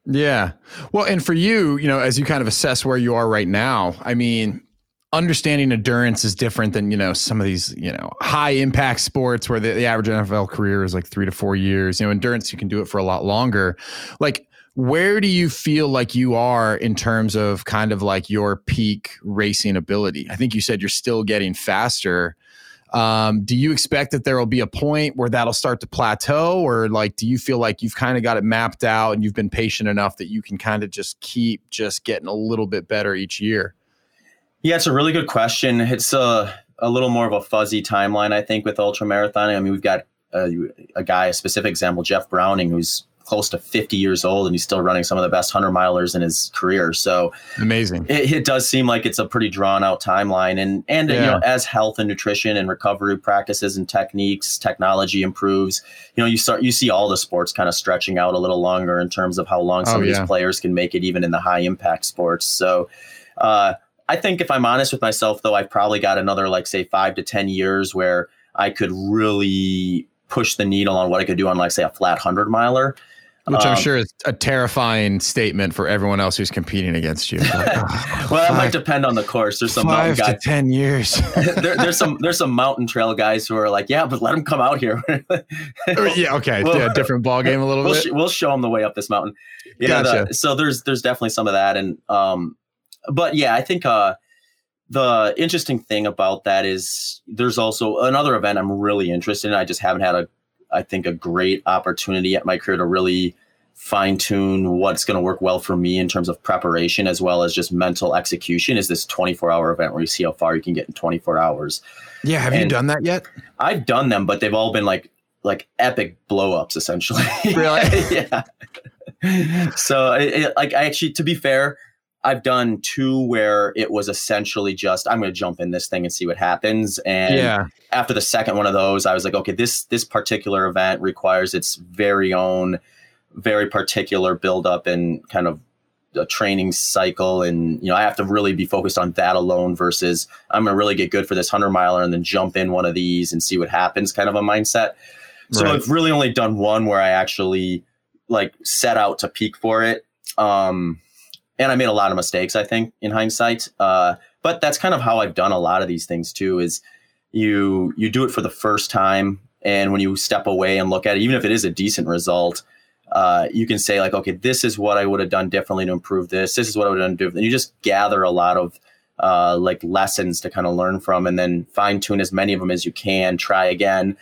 Yeah. Well, and for you, you know, as you kind of assess where you are right now, I mean, understanding endurance is different than, you know, some of these, you know, high impact sports where the, the average NFL career is like three to four years. You know, endurance, you can do it for a lot longer. Like, where do you feel like you are in terms of kind of like your peak racing ability? I think you said you're still getting faster. Um, do you expect that there will be a point where that'll start to plateau, or like do you feel like you've kind of got it mapped out and you've been patient enough that you can kind of just keep just getting a little bit better each year? Yeah, it's a really good question. It's a a little more of a fuzzy timeline, I think, with ultra marathoning. I mean, we've got a, a guy, a specific example, Jeff Browning, who's close to 50 years old and he's still running some of the best 100 milers in his career. So amazing. It, it does seem like it's a pretty drawn out timeline. And, and, yeah. you know, as health and nutrition and recovery practices and techniques, technology improves, you know, you start, you see all the sports kind of stretching out a little longer in terms of how long some oh, of these players can make it, even in the high impact sports. So, uh, I think if I'm honest with myself, though, I've probably got another, like, say, five to 10 years where I could really push the needle on what I could do on, like, say, a flat 100 miler. Which I'm um, sure is a terrifying statement for everyone else who's competing against you. Like, oh, well, that might depend on the course. There's some five to ten years. there, there's some there's some mountain trail guys who are like, yeah, but let them come out here. yeah, okay, we'll, yeah, different ball game a little we'll bit. Sh- we'll show them the way up this mountain. Yeah, gotcha. the, so there's there's definitely some of that, and um, but yeah, I think uh, the interesting thing about that is there's also another event I'm really interested in. I just haven't had a I think, a great opportunity at my career to really fine tune what's going to work well for me in terms of preparation as well as just mental execution is this 24 hour event where you see how far you can get in 24 hours. Yeah. Have and you done that yet? I've done them, but they've all been like, like epic blowups essentially. Really? yeah. so it, it, like I actually, to be fair, I've done two where it was essentially just I'm going to jump in this thing and see what happens. And yeah. after the second one of those, I was like, okay, this this particular event requires its very own, very particular build up and kind of a training cycle. And you know, I have to really be focused on that alone versus I'm going to really get good for this hundred miler and then jump in one of these and see what happens. Kind of a mindset. So right. I've really only done one where I actually like set out to peak for it. Um, and I made a lot of mistakes, I think, in hindsight. Uh, but that's kind of how I've done a lot of these things too. Is you you do it for the first time, and when you step away and look at it, even if it is a decent result, uh, you can say like, okay, this is what I would have done differently to improve this. This is what I would have done differently. And you just gather a lot of uh, like lessons to kind of learn from, and then fine tune as many of them as you can. Try again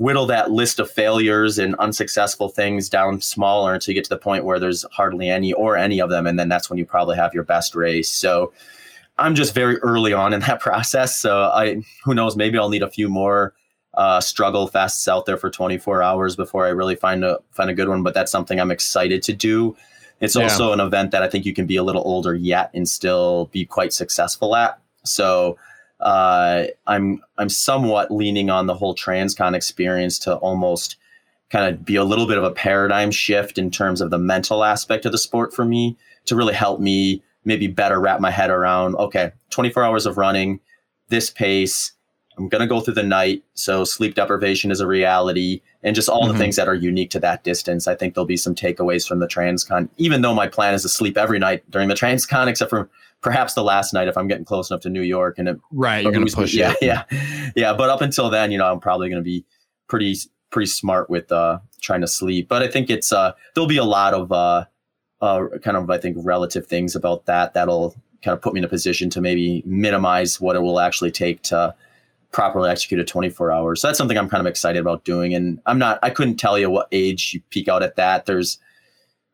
whittle that list of failures and unsuccessful things down smaller until you get to the point where there's hardly any or any of them and then that's when you probably have your best race. So i'm just very early on in that process so i who knows maybe i'll need a few more uh, struggle fests out there for 24 hours before i really find a find a good one but that's something i'm excited to do. It's yeah. also an event that i think you can be a little older yet and still be quite successful at. So uh, I'm I'm somewhat leaning on the whole transcon experience to almost kind of be a little bit of a paradigm shift in terms of the mental aspect of the sport for me to really help me maybe better wrap my head around okay 24 hours of running this pace i'm going to go through the night so sleep deprivation is a reality and just all mm-hmm. the things that are unique to that distance i think there'll be some takeaways from the transcon even though my plan is to sleep every night during the transcon except for perhaps the last night if I'm getting close enough to New York and it, right, you're going to push yeah, it. Yeah, yeah, But up until then, you know, I'm probably going to be pretty pretty smart with uh, trying to sleep. But I think it's uh, there'll be a lot of uh, uh, kind of I think relative things about that that'll kind of put me in a position to maybe minimize what it will actually take to properly execute a 24 hours. So that's something I'm kind of excited about doing. And I'm not I couldn't tell you what age you peak out at that. There's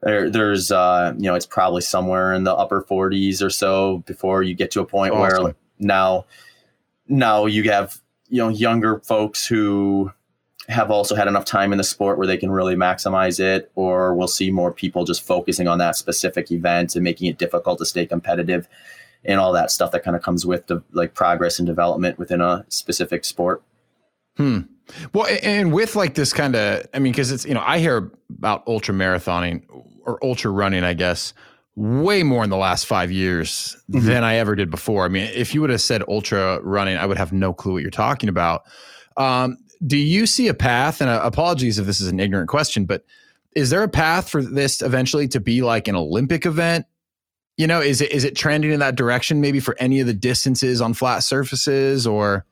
there, there's uh, you know it's probably somewhere in the upper 40s or so before you get to a point awesome. where now now you have you know younger folks who have also had enough time in the sport where they can really maximize it or we'll see more people just focusing on that specific event and making it difficult to stay competitive and all that stuff that kind of comes with the like progress and development within a specific sport hmm well, and with like this kind of, I mean, because it's, you know, I hear about ultra marathoning or ultra running, I guess, way more in the last five years mm-hmm. than I ever did before. I mean, if you would have said ultra running, I would have no clue what you're talking about. Um, do you see a path? And uh, apologies if this is an ignorant question, but is there a path for this eventually to be like an Olympic event? You know, is it is it trending in that direction? Maybe for any of the distances on flat surfaces, or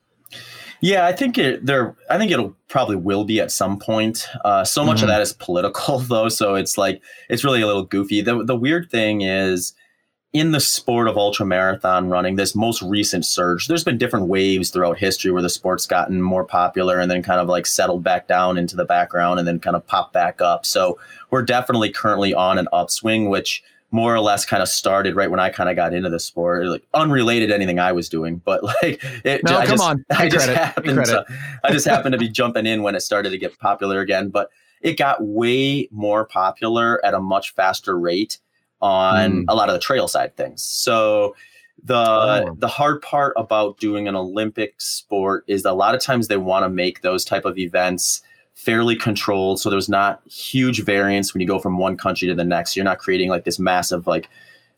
yeah, I think it there. I think it'll probably will be at some point. Uh, so much mm-hmm. of that is political, though, so it's like it's really a little goofy. The the weird thing is in the sport of ultra marathon running, this most recent surge. There's been different waves throughout history where the sport's gotten more popular and then kind of like settled back down into the background and then kind of popped back up. So we're definitely currently on an upswing, which more or less kind of started right when I kind of got into the sport, like unrelated to anything I was doing, but like it, no, I come just, on, I just happened to, I just happened to be jumping in when it started to get popular again, but it got way more popular at a much faster rate on mm. a lot of the trail side things. So the oh. the hard part about doing an Olympic sport is a lot of times they want to make those type of events fairly controlled. So there's not huge variance when you go from one country to the next. You're not creating like this massive like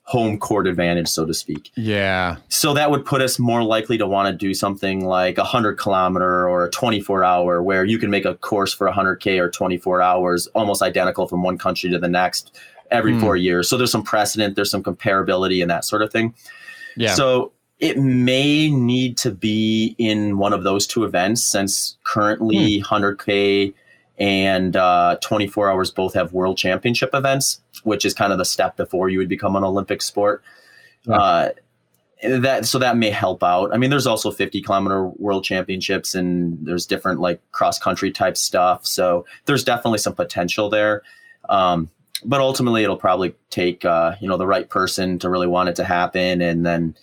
home court advantage, so to speak. Yeah. So that would put us more likely to want to do something like a hundred kilometer or a 24 hour, where you can make a course for 100k or 24 hours, almost identical from one country to the next every mm. four years. So there's some precedent, there's some comparability, and that sort of thing. Yeah. So it may need to be in one of those two events since currently hmm. 100K and uh, 24 hours both have world championship events, which is kind of the step before you would become an Olympic sport. Uh, that so that may help out. I mean, there's also 50 kilometer world championships and there's different like cross country type stuff. So there's definitely some potential there. Um, but ultimately, it'll probably take uh, you know the right person to really want it to happen, and then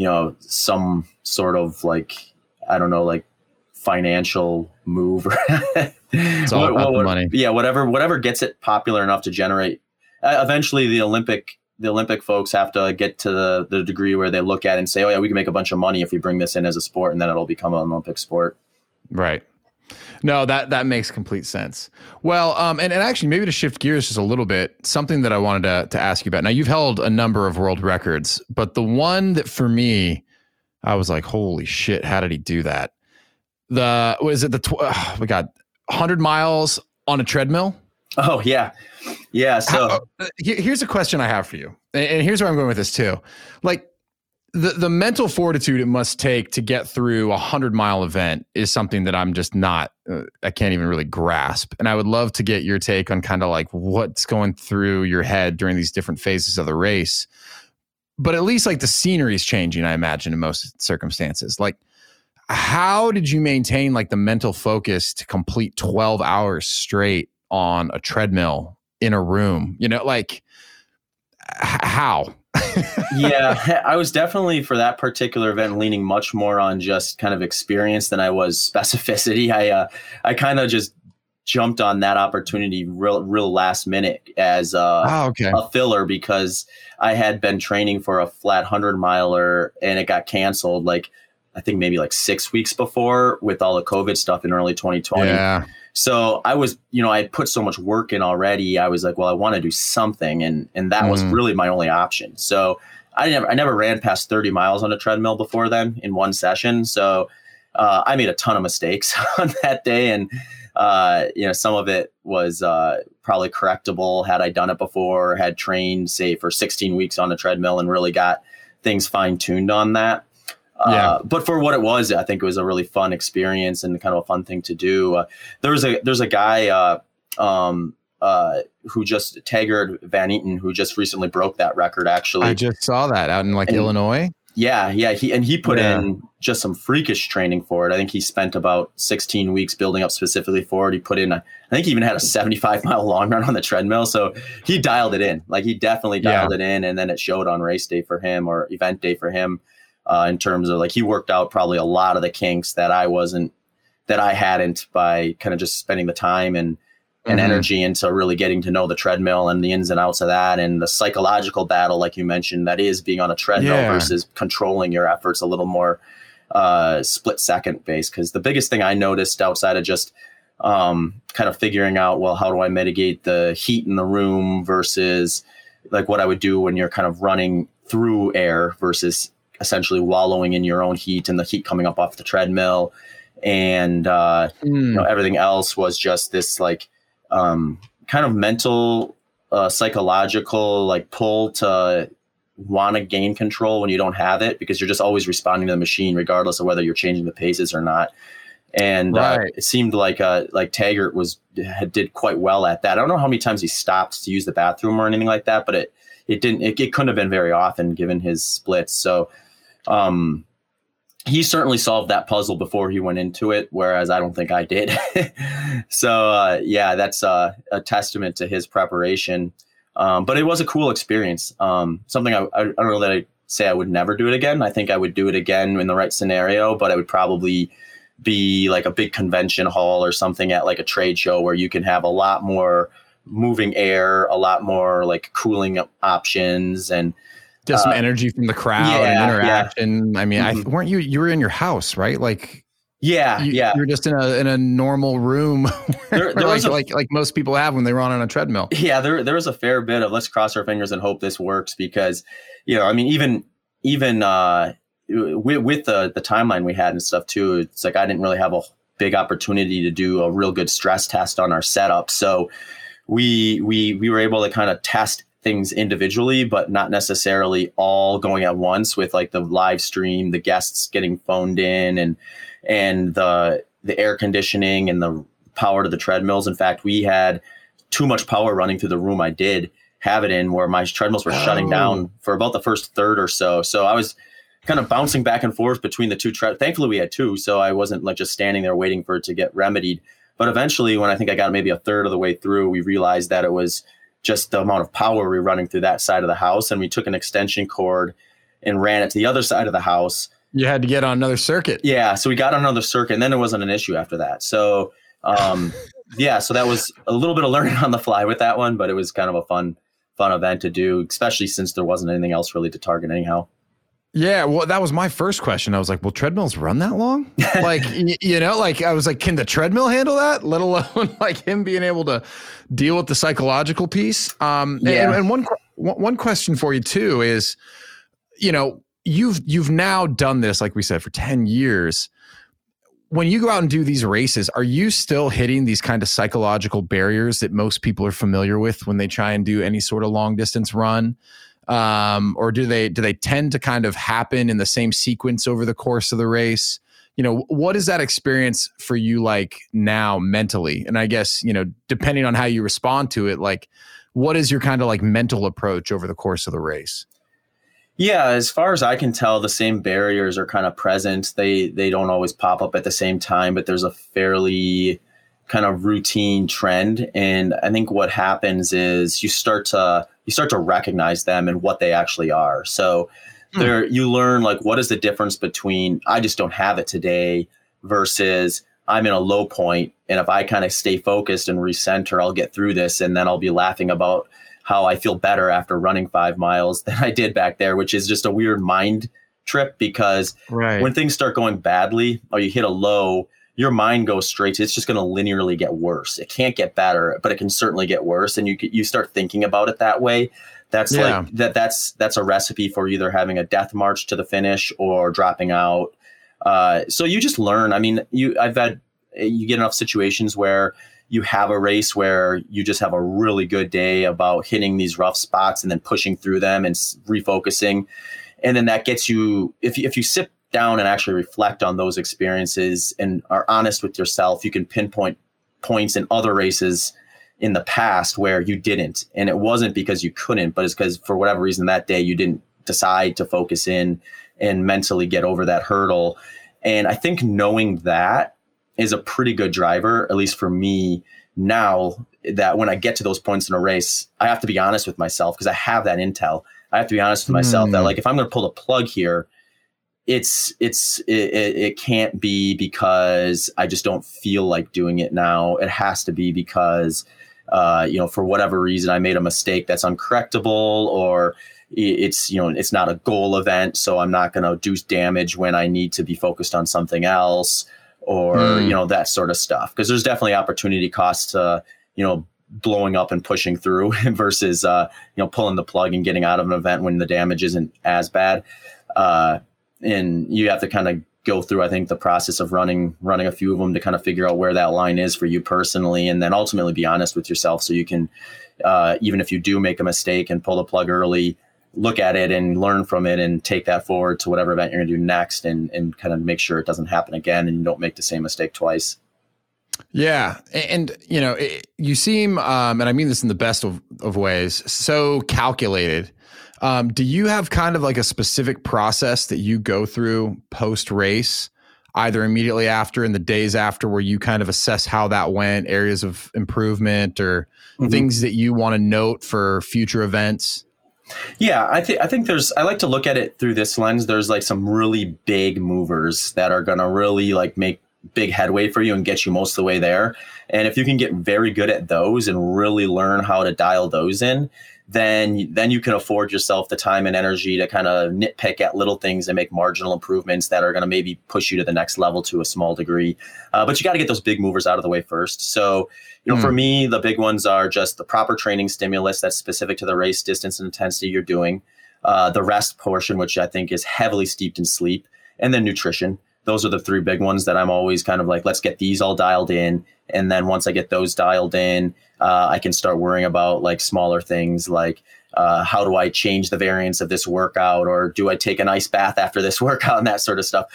you know some sort of like I don't know like financial move it's all about what, money. Yeah, whatever whatever gets it popular enough to generate. Uh, eventually, the Olympic the Olympic folks have to get to the, the degree where they look at it and say, oh yeah, we can make a bunch of money if we bring this in as a sport, and then it'll become an Olympic sport. Right. No, that that makes complete sense. Well, um, and, and actually, maybe to shift gears just a little bit, something that I wanted to to ask you about. Now, you've held a number of world records, but the one that for me, I was like, holy shit, how did he do that? The was it the tw- oh my god, hundred miles on a treadmill? Oh yeah, yeah. So How- uh, here's a question I have for you, and and here's where I'm going with this too. Like the the mental fortitude it must take to get through a hundred mile event is something that I'm just not. Uh, I can't even really grasp, and I would love to get your take on kind of like what's going through your head during these different phases of the race. But at least like the scenery is changing, I imagine in most circumstances. Like, how did you maintain like the mental focus to complete 12 hours straight on a treadmill in a room? You know, like how? Yeah, I was definitely for that particular event leaning much more on just kind of experience than I was specificity. I uh, I kind of just jumped on that opportunity real real last minute as uh, Oh, okay. a filler because I had been training for a flat hundred miler and it got canceled like I think maybe like six weeks before with all the COVID stuff in early 2020. Yeah. So I was, you know, I had put so much work in already. I was like, well, I want to do something, and and that was Mm. really my only option. So I never, I never ran past 30 miles on a treadmill before then in one session. So uh, I made a ton of mistakes on that day, and uh, you know, some of it was uh, probably correctable had I done it before, had trained say for 16 weeks on a treadmill, and really got things fine tuned on that. Yeah. Uh, but for what it was, I think it was a really fun experience and kind of a fun thing to do. Uh, there was a there's a guy uh, um, uh, who just Taggart Van Eaton who just recently broke that record. Actually, I just saw that out in like And- Illinois. yeah, yeah. He and he put Yeah. in just some freakish training for it. I think he spent about 16 weeks building up specifically for it. He put in, a, I think he even had a 75 mile long run on the treadmill. So he dialed it in. Like he definitely Yeah. dialed it in, and then it showed on race day for him or event day for him. Uh, in terms of like he worked out probably a lot of the kinks that I wasn't that I hadn't by kind of just spending the time and and Mhm. energy into really getting to know the treadmill and the ins and outs of that and the psychological battle like you mentioned that is being on a treadmill Yeah. versus controlling your efforts a little more uh split second based because the biggest thing i noticed outside of just um kind of figuring out well how do i mitigate the heat in the room versus like what i would do when you're kind of running through air versus essentially wallowing in your own heat and the heat coming up off the treadmill. And uh you Mm. know everything else was just this like um kind of mental uh psychological like pull to want to gain control when you don't have it because you're just always responding to the machine regardless of whether you're changing the paces or not. And uh, it seemed like uh like taggart was had, did quite well at that. I don't know how many times he stopped to use the bathroom or anything like that but it it didn't it, it couldn't have been very often given his splits. So um he certainly solved that puzzle before he went into it, whereas I don't think I did. so uh, yeah, that's uh, a testament to his preparation. Um, but it was a cool experience. Um, something I, I, I don't know that I say I would never do it again. I think I would do it again in the right scenario, but I would probably be like a big convention hall or something at like a trade show where you can have a lot more moving air, a lot more like cooling options and Just some uh, energy from the crowd yeah, and yeah. interaction. I mean, Mhm. I weren't you you were in your house, right? Like yeah, you, yeah. you're just in a in a normal room There- there like, a- like like most people have when they run on a treadmill. yeah there there was a fair bit of let's cross our fingers and hope this works because you know i mean even even uh with, with the the timeline we had and stuff too it's like i didn't really have a big opportunity to do a real good stress test on our setup so we we we were able to kind of test things individually but not necessarily all going at once with like the live stream the guests getting phoned in and and the the air conditioning and the power to the treadmills in fact we had too much power running through the room I did have it in where my treadmills were shutting Oh. down for about the first third or so. So I was kind of bouncing back and forth between the two tread. Thankfully, we had two, so I wasn't like just standing there waiting for it to get remedied. But eventually, when I think I got maybe a third of the way through, we realized that it was just the amount of power we were running through that side of the house, and we took an extension cord and ran it to the other side of the house You had to get on another circuit. yeah, so we got on another circuit, and then it wasn't an issue after that. So, um, yeah, so that was a little bit of learning on the fly with that one, but it was kind of a fun, fun event to do, especially since there wasn't anything else really to target anyhow. Yeah, well, that was my first question. I was like, "Will treadmills run that long?" like, you know, like I was like, "Can the treadmill handle that?" Let alone like him being able to deal with the psychological piece. Um, and- Yeah. and, one que- one one question for you too is, you know, you've you've now done this, like we said, for ten years. when you go out and do these races, are you still hitting these kind of psychological barriers that most people are familiar with when they try and do any sort of long distance run? Um, or do they do they tend to kind of happen in the same sequence over the course of the race? You know, what is that experience for you like now mentally? And I guess, you know, depending on how you respond to it, like what is your kind of like mental approach over the course of the race? Yeah, as far as I can tell, the same barriers are kind of present. They they don't always pop up at the same time, but there's a fairly kind of routine trend. And I think what happens is you start to you start to recognize them and what they actually are. So hmm. there you learn like what is the difference between I just don't have it today versus I'm in a low point and if I kind of stay focused and recenter, I'll get through this and then I'll be laughing about how I feel better after running five miles than I did back there, which is just a weird mind trip because right. when things start going badly or you hit a low, your mind goes straight to it's just going to linearly get worse. It can't get better, but it can certainly get worse. And you you start thinking about it that way. That's yeah. like that. That's that's a recipe for either having a death march to the finish or dropping out. Uh, so you just learn. I mean, you I've had you get enough situations where you have a race where you just have a really good day about hitting these rough spots and then pushing through them and refocusing. And then that gets you, if you, if you sit down and actually reflect on those experiences and are honest with yourself, you can pinpoint points in other races in the past where you didn't. And it wasn't because you couldn't, but it's because for whatever reason that day you didn't decide to focus in and mentally get over that hurdle. And I think knowing that is a pretty good driver, at least for me now that when I get to those points in a race, I have to be honest with myself because I have that intel. I have to be honest with myself mm. that hmm. like if I'm going to pull the plug here, it's it's it, it can't be because I just don't feel like doing it now. It has to be because uh, you know for whatever reason I made a mistake that's uncorrectable or it's you know it's not a goal event, so I'm not going to do damage when I need to be focused on something else or mm. you know that sort of stuff because there's definitely opportunity costs to you know blowing up and pushing through versus uh, you know pulling the plug and getting out of an event when the damage isn't as bad uh, and you have to kind of go through i think the process of running running a few of them to kind of figure out where that line is for you personally and then ultimately be honest with yourself so you can uh, even if you do make a mistake and pull the plug early look at it and learn from it and take that forward to whatever event you're going to do next and, and kind of make sure it doesn't happen again and you don't make the same mistake twice. Yeah. And, you know, it, you seem, um, and I mean this in the best of, of ways, so calculated. Um, do you have kind of like a specific process that you go through post race, either immediately after and the days after, where you kind of assess how that went, areas of improvement, or mm-hmm. things that you want to note for future events? Yeah, I think I think there's I like to look at it through this lens. There's like some really big movers that are gonna really like make big headway for you and get you most of the way there. And if you can get very good at those and really learn how to dial those in, then then you can afford yourself the time and energy to kind of nitpick at little things and make marginal improvements that are going to maybe push you to the next level to a small degree. Uh, but you got to get those big movers out of the way first. So you know, mm. for hmm. me, the big ones are just the proper training stimulus that's specific to the race distance and intensity you're doing, uh, the rest portion, which I think is heavily steeped in sleep, and then nutrition. Those are the three big ones that I'm always kind of like, let's get these all dialed in. And then once I get those dialed in, uh, I can start worrying about like smaller things like uh, how do I change the variance of this workout or do I take an ice bath after this workout and that sort of stuff.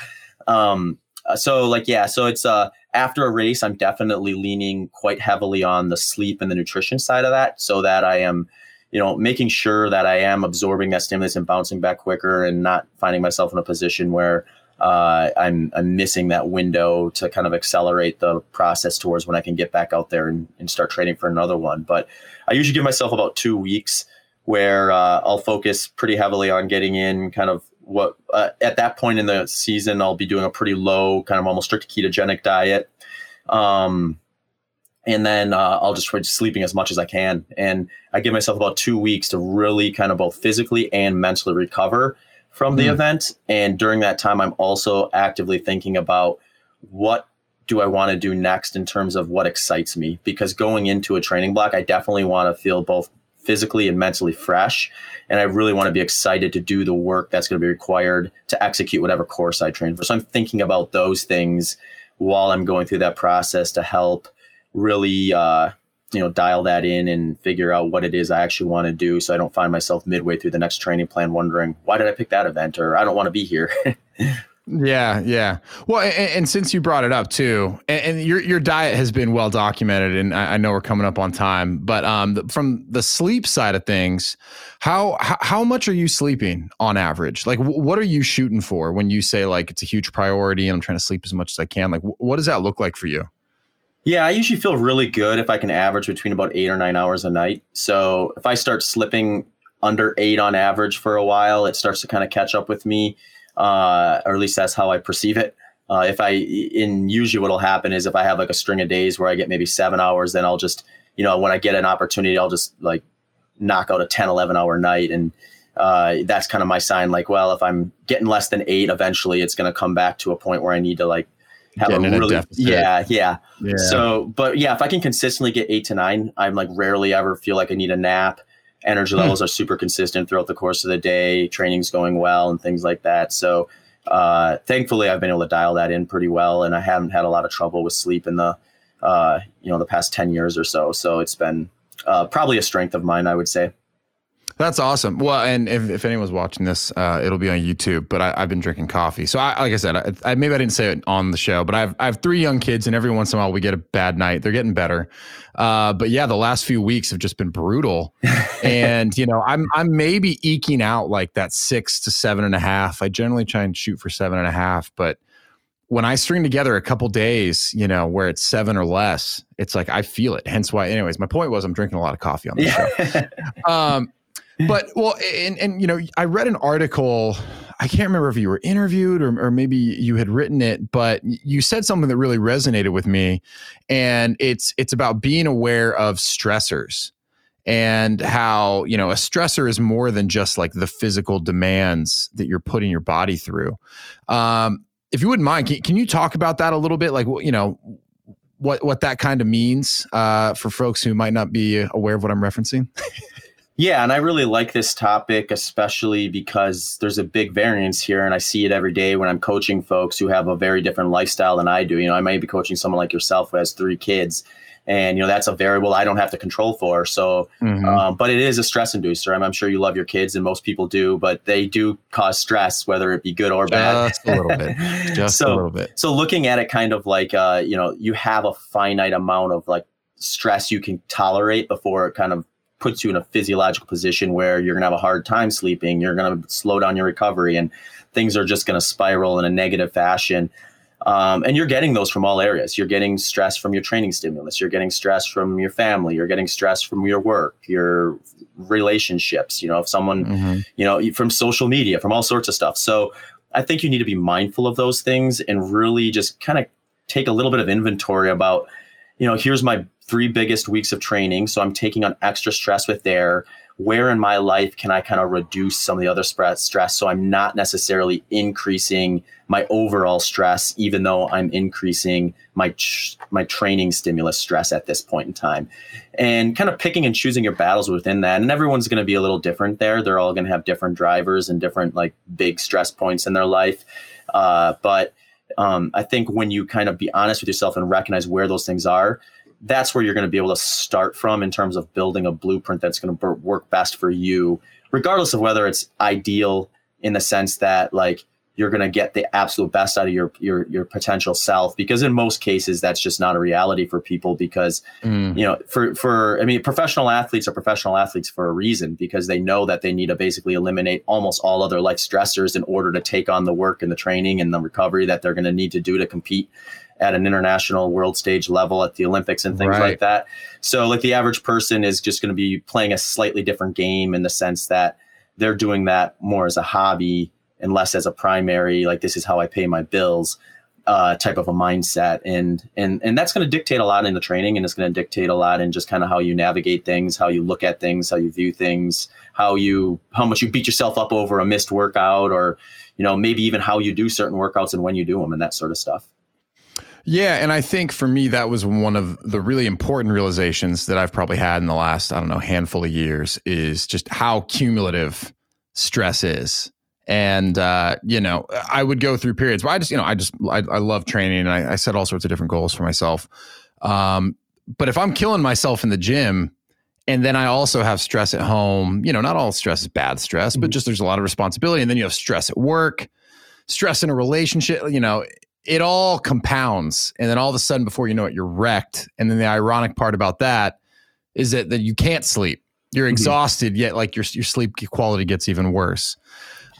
Um, uh, so like yeah, so it's uh after a race, I'm definitely leaning quite heavily on the sleep and the nutrition side of that, so that I am, you know, making sure that I am absorbing that stimulus and bouncing back quicker, and not finding myself in a position where uh, I'm I'm missing that window to kind of accelerate the process towards when I can get back out there and, and start training for another one. But I usually give myself about two weeks where uh, I'll focus pretty heavily on getting in kind of what uh, at that point in the season I'll be doing a pretty low kind of almost strict ketogenic diet. Um, and then uh, I'll just try sleeping as much as I can. And I give myself about two weeks to really kind of both physically and mentally recover from the mm. event. And during that time, I'm also actively thinking about what do I want to do next in terms of what excites me? Because going into a training block, I definitely want to feel both physically and mentally fresh. And I really want to be excited to do the work that's going to be required to execute whatever course I train for. So I'm thinking about those things while I'm going through that process to help really uh, you know dial that in and figure out what it is I actually want to do so I don't find myself midway through the next training plan wondering why did I pick that event or I don't want to be here. Yeah, yeah. Well, and, and, since you brought it up too, and, and, your your diet has been well documented, and I, I know we're coming up on time, but um, the, from the sleep side of things, how, how, how much are you sleeping on average? Like, w- what are you shooting for when you say like it's a huge priority and I'm trying to sleep as much as I can? Like, w- what does that look like for you? Yeah, I usually feel really good if I can average between about eight or nine hours a night. So if I start slipping under eight on average for a while, it starts to kind of catch up with me uh, or at least that's how I perceive it. Uh, if I, in usually what'll happen is if I have like a string of days where I get maybe seven hours, then I'll just, you know, when I get an opportunity, I'll just like knock out a 10, 11 hour night. And uh, that's kind of my sign. Like, well, if I'm getting less than eight, eventually it's going to come back to a point where I need to like have Getting a really, yeah, yeah, yeah. So, but yeah, if I can consistently get eight to nine, I'm like rarely ever feel like I need a nap energy hmm. levels are super consistent throughout the course of the day. Training's going well and things like that. So uh, thankfully, I've been able to dial that in pretty well, and I haven't had a lot of trouble with sleep in the uh, you know the past ten years or so. So it's been uh, probably a strength of mine, I would say. That's awesome. Well, and if, if anyone's watching this, uh, it'll be on YouTube. But I, have been drinking coffee, so I, like I said, I, I, maybe I didn't say it on the show, but I have I have three young kids, and every once in a while we get a bad night. They're getting better, uh, but yeah, the last few weeks have just been brutal. and you know, I'm I'm maybe eking out like that six to seven and a half. I generally try and shoot for seven and a half, but when I string together a couple days, you know, where it's seven or less, it's like I feel it. Hence why, anyways, my point was I'm drinking a lot of coffee on the show. Um, but well, and and you know, I read an article. I can't remember if you were interviewed or, or maybe you had written it, but you said something that really resonated with me, and it's it's about being aware of stressors and how you know a stressor is more than just like the physical demands that you're putting your body through. Um, if you wouldn't mind, can, can you talk about that a little bit? Like, you know, what what that kind of means uh, for folks who might not be aware of what I'm referencing. Yeah, and I really like this topic, especially because there's a big variance here, and I see it every day when I'm coaching folks who have a very different lifestyle than I do. You know, I might be coaching someone like yourself who has three kids, and you know that's a variable I don't have to control for. So, mm-hmm. um, but it is a stress inducer. I'm, I'm, sure you love your kids, and most people do, but they do cause stress, whether it be good or bad. Just a little bit. Just so, a little bit. So, looking at it kind of like, uh, you know, you have a finite amount of like stress you can tolerate before it kind of puts you in a physiological position where you're going to have a hard time sleeping. You're going to slow down your recovery, and things are just going to spiral in a negative fashion. Um, and you're getting those from all areas. You're getting stress from your training stimulus. You're getting stress from your family. You're getting stress from your work, your relationships. You know, if someone, mm-hmm. you know, from social media, from all sorts of stuff. So I think you need to be mindful of those things and really just kind of take a little bit of inventory about, you know, here's my three biggest weeks of training. So I'm taking on extra stress with there. Where in my life can I kind of reduce some of the other stress so I'm not necessarily increasing my overall stress, even though I'm increasing my my training stimulus stress at this point in time, and kind of picking and choosing your battles within that. And everyone's going to be a little different there. They're all going to have different drivers and different like big stress points in their life, uh, but um, I think when you kind of be honest with yourself and recognize where those things are, that's where you're going to be able to start from in terms of building a blueprint that's going to work best for you, regardless of whether it's ideal in the sense that like you're going to get the absolute best out of your your your potential self because in most cases that's just not a reality for people because mm. you know for for I mean professional athletes are professional athletes for a reason because they know that they need to basically eliminate almost all other life stressors in order to take on the work and the training and the recovery that they're going to need to do to compete at an international world stage level at the Olympics and things right. like that. So, like the average person is just going to be playing a slightly different game in the sense that they're doing that more as a hobby and less as a primary, like this is how I pay my bills. Uh, type of a mindset and and and that's going to dictate a lot in the training and it's going to dictate a lot in just kind of how you navigate things how you look at things how you view things how you how much you beat yourself up over a missed workout or you know maybe even how you do certain workouts and when you do them and that sort of stuff yeah, and I think for me that was one of the really important realizations that I've probably had in the last I don't know handful of years is just how cumulative stress is And uh, you know, I would go through periods where I just, you know, I just I, I love training and I, I set all sorts of different goals for myself. Um, but if I'm killing myself in the gym, and then I also have stress at home, you know, not all stress is bad stress, but just there's a lot of responsibility. And then you have stress at work, stress in a relationship, you know, it all compounds. And then all of a sudden, before you know it, you're wrecked. And then the ironic part about that is that, that you can't sleep. You're exhausted, yet like your, your sleep quality gets even worse.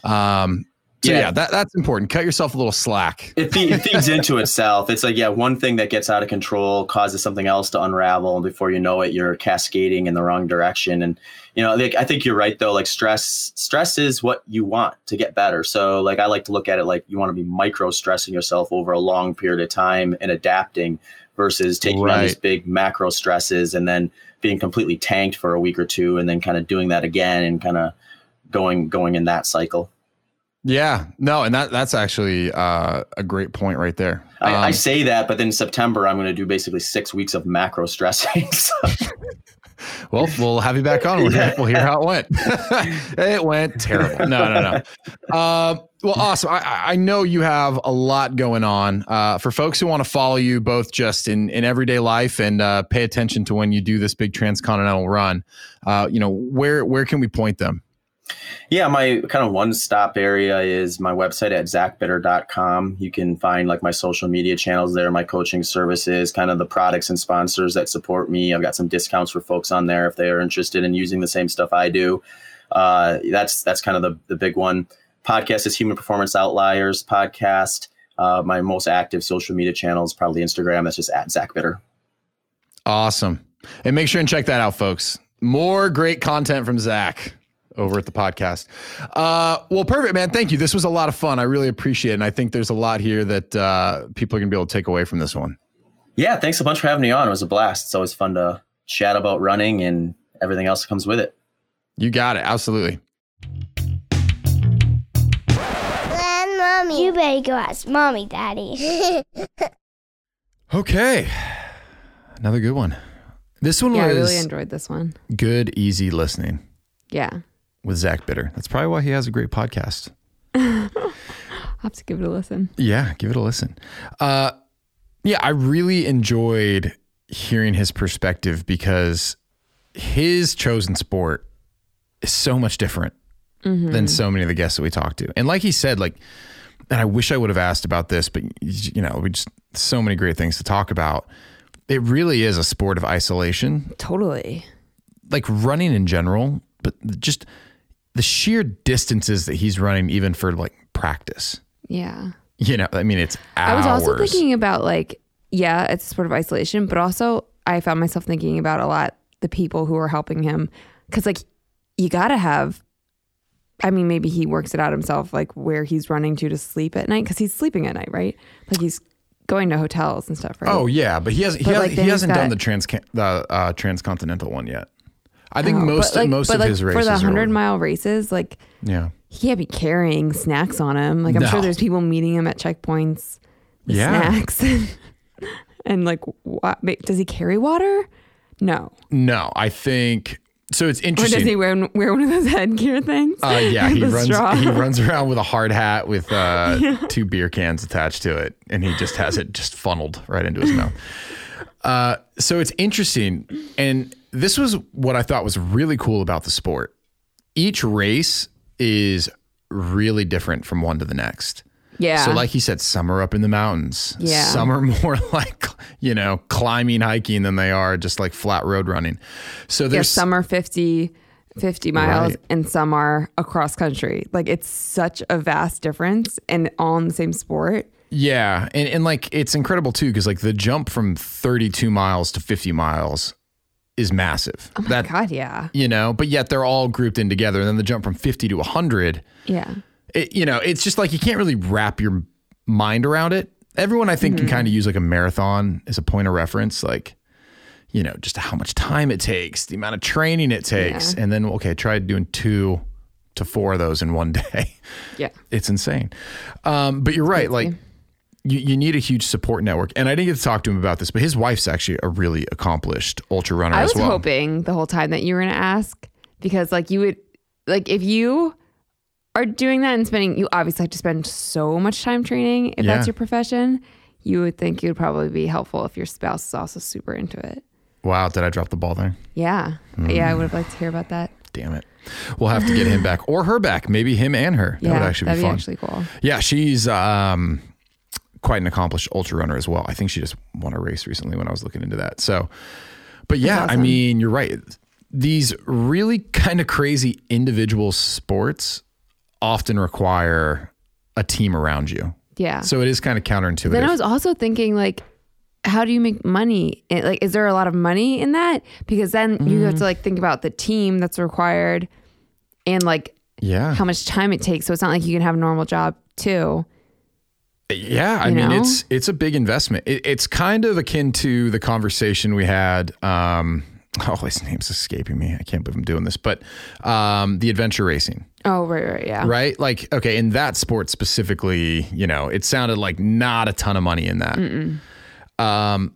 Um, so yeah, Yeah. that, that's important. Cut yourself a little slack. it, fe- it feeds into itself. It's like, yeah, one thing that gets out of control causes something else to unravel, and before you know it, you're cascading in the wrong direction. And you know, like, I think you're right though. Like stress, stress is what you want to get better. So, like, I like to look at it like you want to be micro stressing yourself over a long period of time and adapting, versus taking on these big macro stresses and then being completely tanked for a week or two, and then kind of doing that again and kind of going going in that cycle. Yeah, no, and that that's actually uh, a great point right there. I, I Um, say that, but then September I'm going to do basically six weeks of macro stressing. So, Well, we'll have you back on. We'll, hear, we'll hear how it went. it went terrible. No, no, no. Uh, well, awesome. I- I, I know you have a lot going on. Uh, for folks who want to follow you both just in, in everyday life and uh, pay attention to when you do this big transcontinental run, uh, you know, where where can we point them? Yeah, my kind of one stop area is my website at zachbitter.com. You can find like my social media channels there, my coaching services, kind of the products and sponsors that support me. I've got some discounts for folks on there if they are interested in using the same stuff I do. Uh, that's that's kind of the, the big one. Podcast is Human Performance Outliers podcast. Uh, my most active social media channel is probably Instagram. That's just at Zach Bitter. Awesome. And make sure and check that out, folks. More great content from Zach over at the podcast. Uh, well, perfect, man. Thank you. This was a lot of fun. I really appreciate it. And I think there's a lot here that uh, people are going to be able to take away from this one. Yeah, thanks a bunch for having me on. It was a blast. It's always fun to chat about running and everything else that comes with it. You got it. Absolutely. And mommy. You better go ask mommy, daddy. Okay. Another good one. This one Yeah, I really enjoyed this one. good, easy listening Yeah. With Zach Bitter. That's probably why he has a great podcast. I'll have to give it a listen. Yeah, give it a listen. Uh, yeah, I really enjoyed hearing his perspective because his chosen sport is so much different than so many of the guests that we talked to. And like he said, like, and I wish I would have asked about this, but you know, we just so many great things to talk about. It really is a sport of isolation, Totally. like running in general, but just the sheer distances that he's running, even for like practice. Yeah. You know, I mean, it's hours. I was also thinking about like, yeah, it's sort of isolation, but also I found myself thinking about a lot the people who are helping him because like you got to have. I mean, maybe he works it out himself, like where he's running to to sleep at night because he's sleeping at night, right? Like he's going to hotels and stuff, right? Oh yeah, but he hasn't. He, But, like, he hasn't done the trans the uh, transcontinental one yet. I think Oh, most like- most of like, his races for the hundred mile races, like Yeah, he can't be carrying snacks on him. Like I'm No. sure there's people meeting him at checkpoints Yeah. snacks and, like what, does he carry water? No. no, I think so. It's interesting. Or does he wear wear one of those headgear things? uh, yeah, he runs. straw. He runs around with a hard hat with uh, two beer cans attached to it, and he just has it just funneled right into his mouth. Uh, so it's interesting, and this was what I thought was really cool about the sport. Each race is really different from one to the next. Yeah. So, like he said, some are up in the mountains. Yeah. Some are more like, you know, climbing, hiking than they are just like flat road running. So yeah, there's some are 50, 50 miles Right. and some are across country. Like it's such a vast difference and all in the same sport. Yeah, and and like it's incredible too because like the jump from 32 miles to 50 miles is massive. Oh my that God, yeah. you know, but yet they're all grouped in together. And then the jump from 50 to 100, Yeah. it, you know, it's just like you can't really wrap your mind around it. Everyone, I think, Mm-hmm. can kind of use like a marathon as a point of reference, like, you know, just how much time it takes, the amount of training it takes. Yeah. And then, okay, try doing two to four of those in one day. Yeah. It's insane. Um, but you're right. Like, you, you need a huge support network. And I didn't get to talk to him about this, but his wife's actually a really accomplished ultra runner I as was well. hoping the whole time that you were going to ask because, like, you would, like, if you are doing that and spending, you obviously have to spend so much time training if Yeah. that's your profession. You would think it would probably be helpful if your spouse is also super into it. Wow, did I drop the ball there? Yeah. Yeah, I would have liked to hear about that. Damn it. We'll have to get him back or her back. Maybe him and her. That yeah, would actually that'd be fun. actually cool. Yeah, she's um, quite an accomplished ultra runner as well. I think she just won a race recently when I was looking into that. So, but yeah, I mean, you're right. These really kind of crazy individual sports often require a team around you. Yeah. So it is kind of counterintuitive. Then I was also thinking, like, how do you make money? It- Like, is there a lot of money in that? Because then you Mm. have to like think about the team that's required and like yeah. how much time it takes. So it's not like you can have a normal job too. Yeah, I You mean know? it's it's a big investment. It, it's kind of akin to the conversation we had. Um, oh, his name's escaping me. I can't believe I'm doing this, but um, the adventure racing, Oh, right, right, yeah. right? Like, okay, in that sport specifically, you know, it sounded like not a ton of money in that. Um,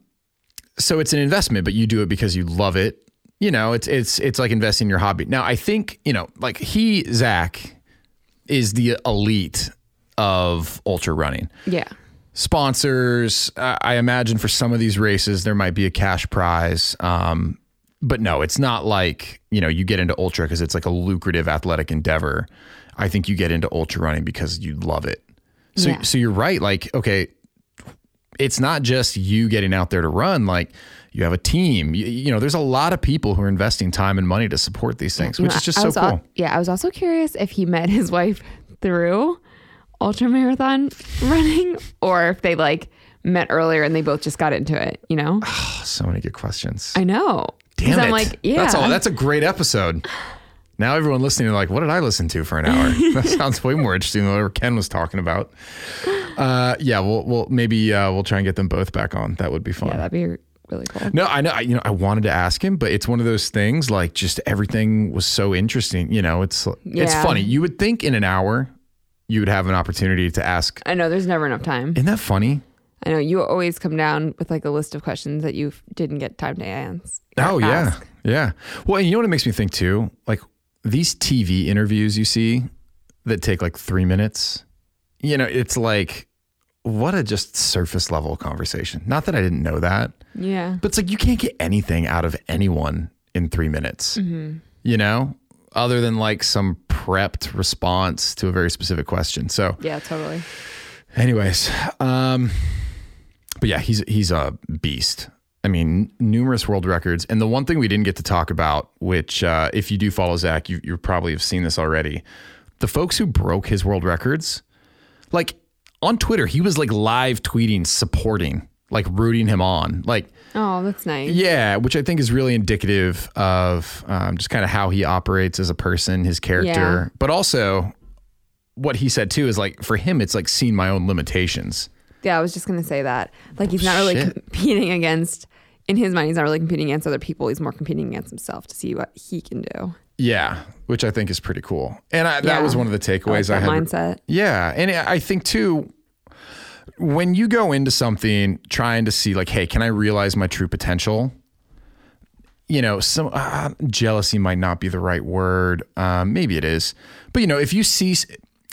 so it's an investment, but you do it because you love it. You know, it's it's it's like investing in your hobby. Now, I think you know, like he Zach is the elite of ultra running Yeah. sponsors. Uh, I imagine for some of these races there might be a cash prize. Um, but no, it's not like you know you get into ultra because it's like a lucrative athletic endeavor. I think you get into ultra running because you love it. So Yeah. so you're right. Like okay, it's not just you getting out there to run. Like you have a team. You, you know, there's a lot of people who are investing time and money to support these things, which is just so cool. al- yeah, I was also curious if he met his wife through ultra marathon running or if they like met earlier and they both just got into it, you know? so many good questions. I know. Damn I'm it. like, yeah. That's all. That's a great episode. Now everyone listening are like, what did I listen to for an hour? that sounds way more interesting than whatever Ken was talking about. Uh, yeah, we'll, we'll maybe uh, we'll try and get them both back on. That would be fun. yeah, that'd be really cool. no, I know. I, you know, I wanted to ask him, but it's one of those things. Like, just everything was so interesting. You know, it's it's funny. You would think in an hour you would have an opportunity to ask. I know there's never enough time. Isn't that funny? I know you always come down with like a list of questions that you didn't get time to answer. Oh yeah, ask. yeah. Well, and you know what it makes me think too? Like these TV interviews you see that take like three minutes. You know, it's like what a just surface level conversation. Not that I didn't know that, Yeah. but it's like you can't get anything out of anyone in three minutes. Mm-hmm. You know, other than like some prepped response to a very specific question. So, Yeah, totally. Anyways, um, but yeah, he's he's a beast. I mean, numerous world records, and the one thing we didn't get to talk about, which uh, if you do follow Zach, you you probably have seen this already. The folks who broke his world records, like on Twitter, he was like live tweeting, supporting, like rooting him on, like. Oh, that's nice. Yeah, which I think is really indicative of um, just kind of how he operates as a person, his character, Yeah. but also what he said too is like for him, it's like seeing my own limitations. Yeah, I was just gonna say that. Like he's not really Shit. competing against in his mind, he's not really competing against other people. He's more competing against himself to see what he can do. Yeah, which I think is pretty cool. And I, that Yeah. was one of the I like takeaways I, had. mindset. Yeah, and I think too when you go into something trying to see like, hey, can I realize my true potential? You know, some uh, jealousy might not be the right word. Um, maybe it is, but you know, if you see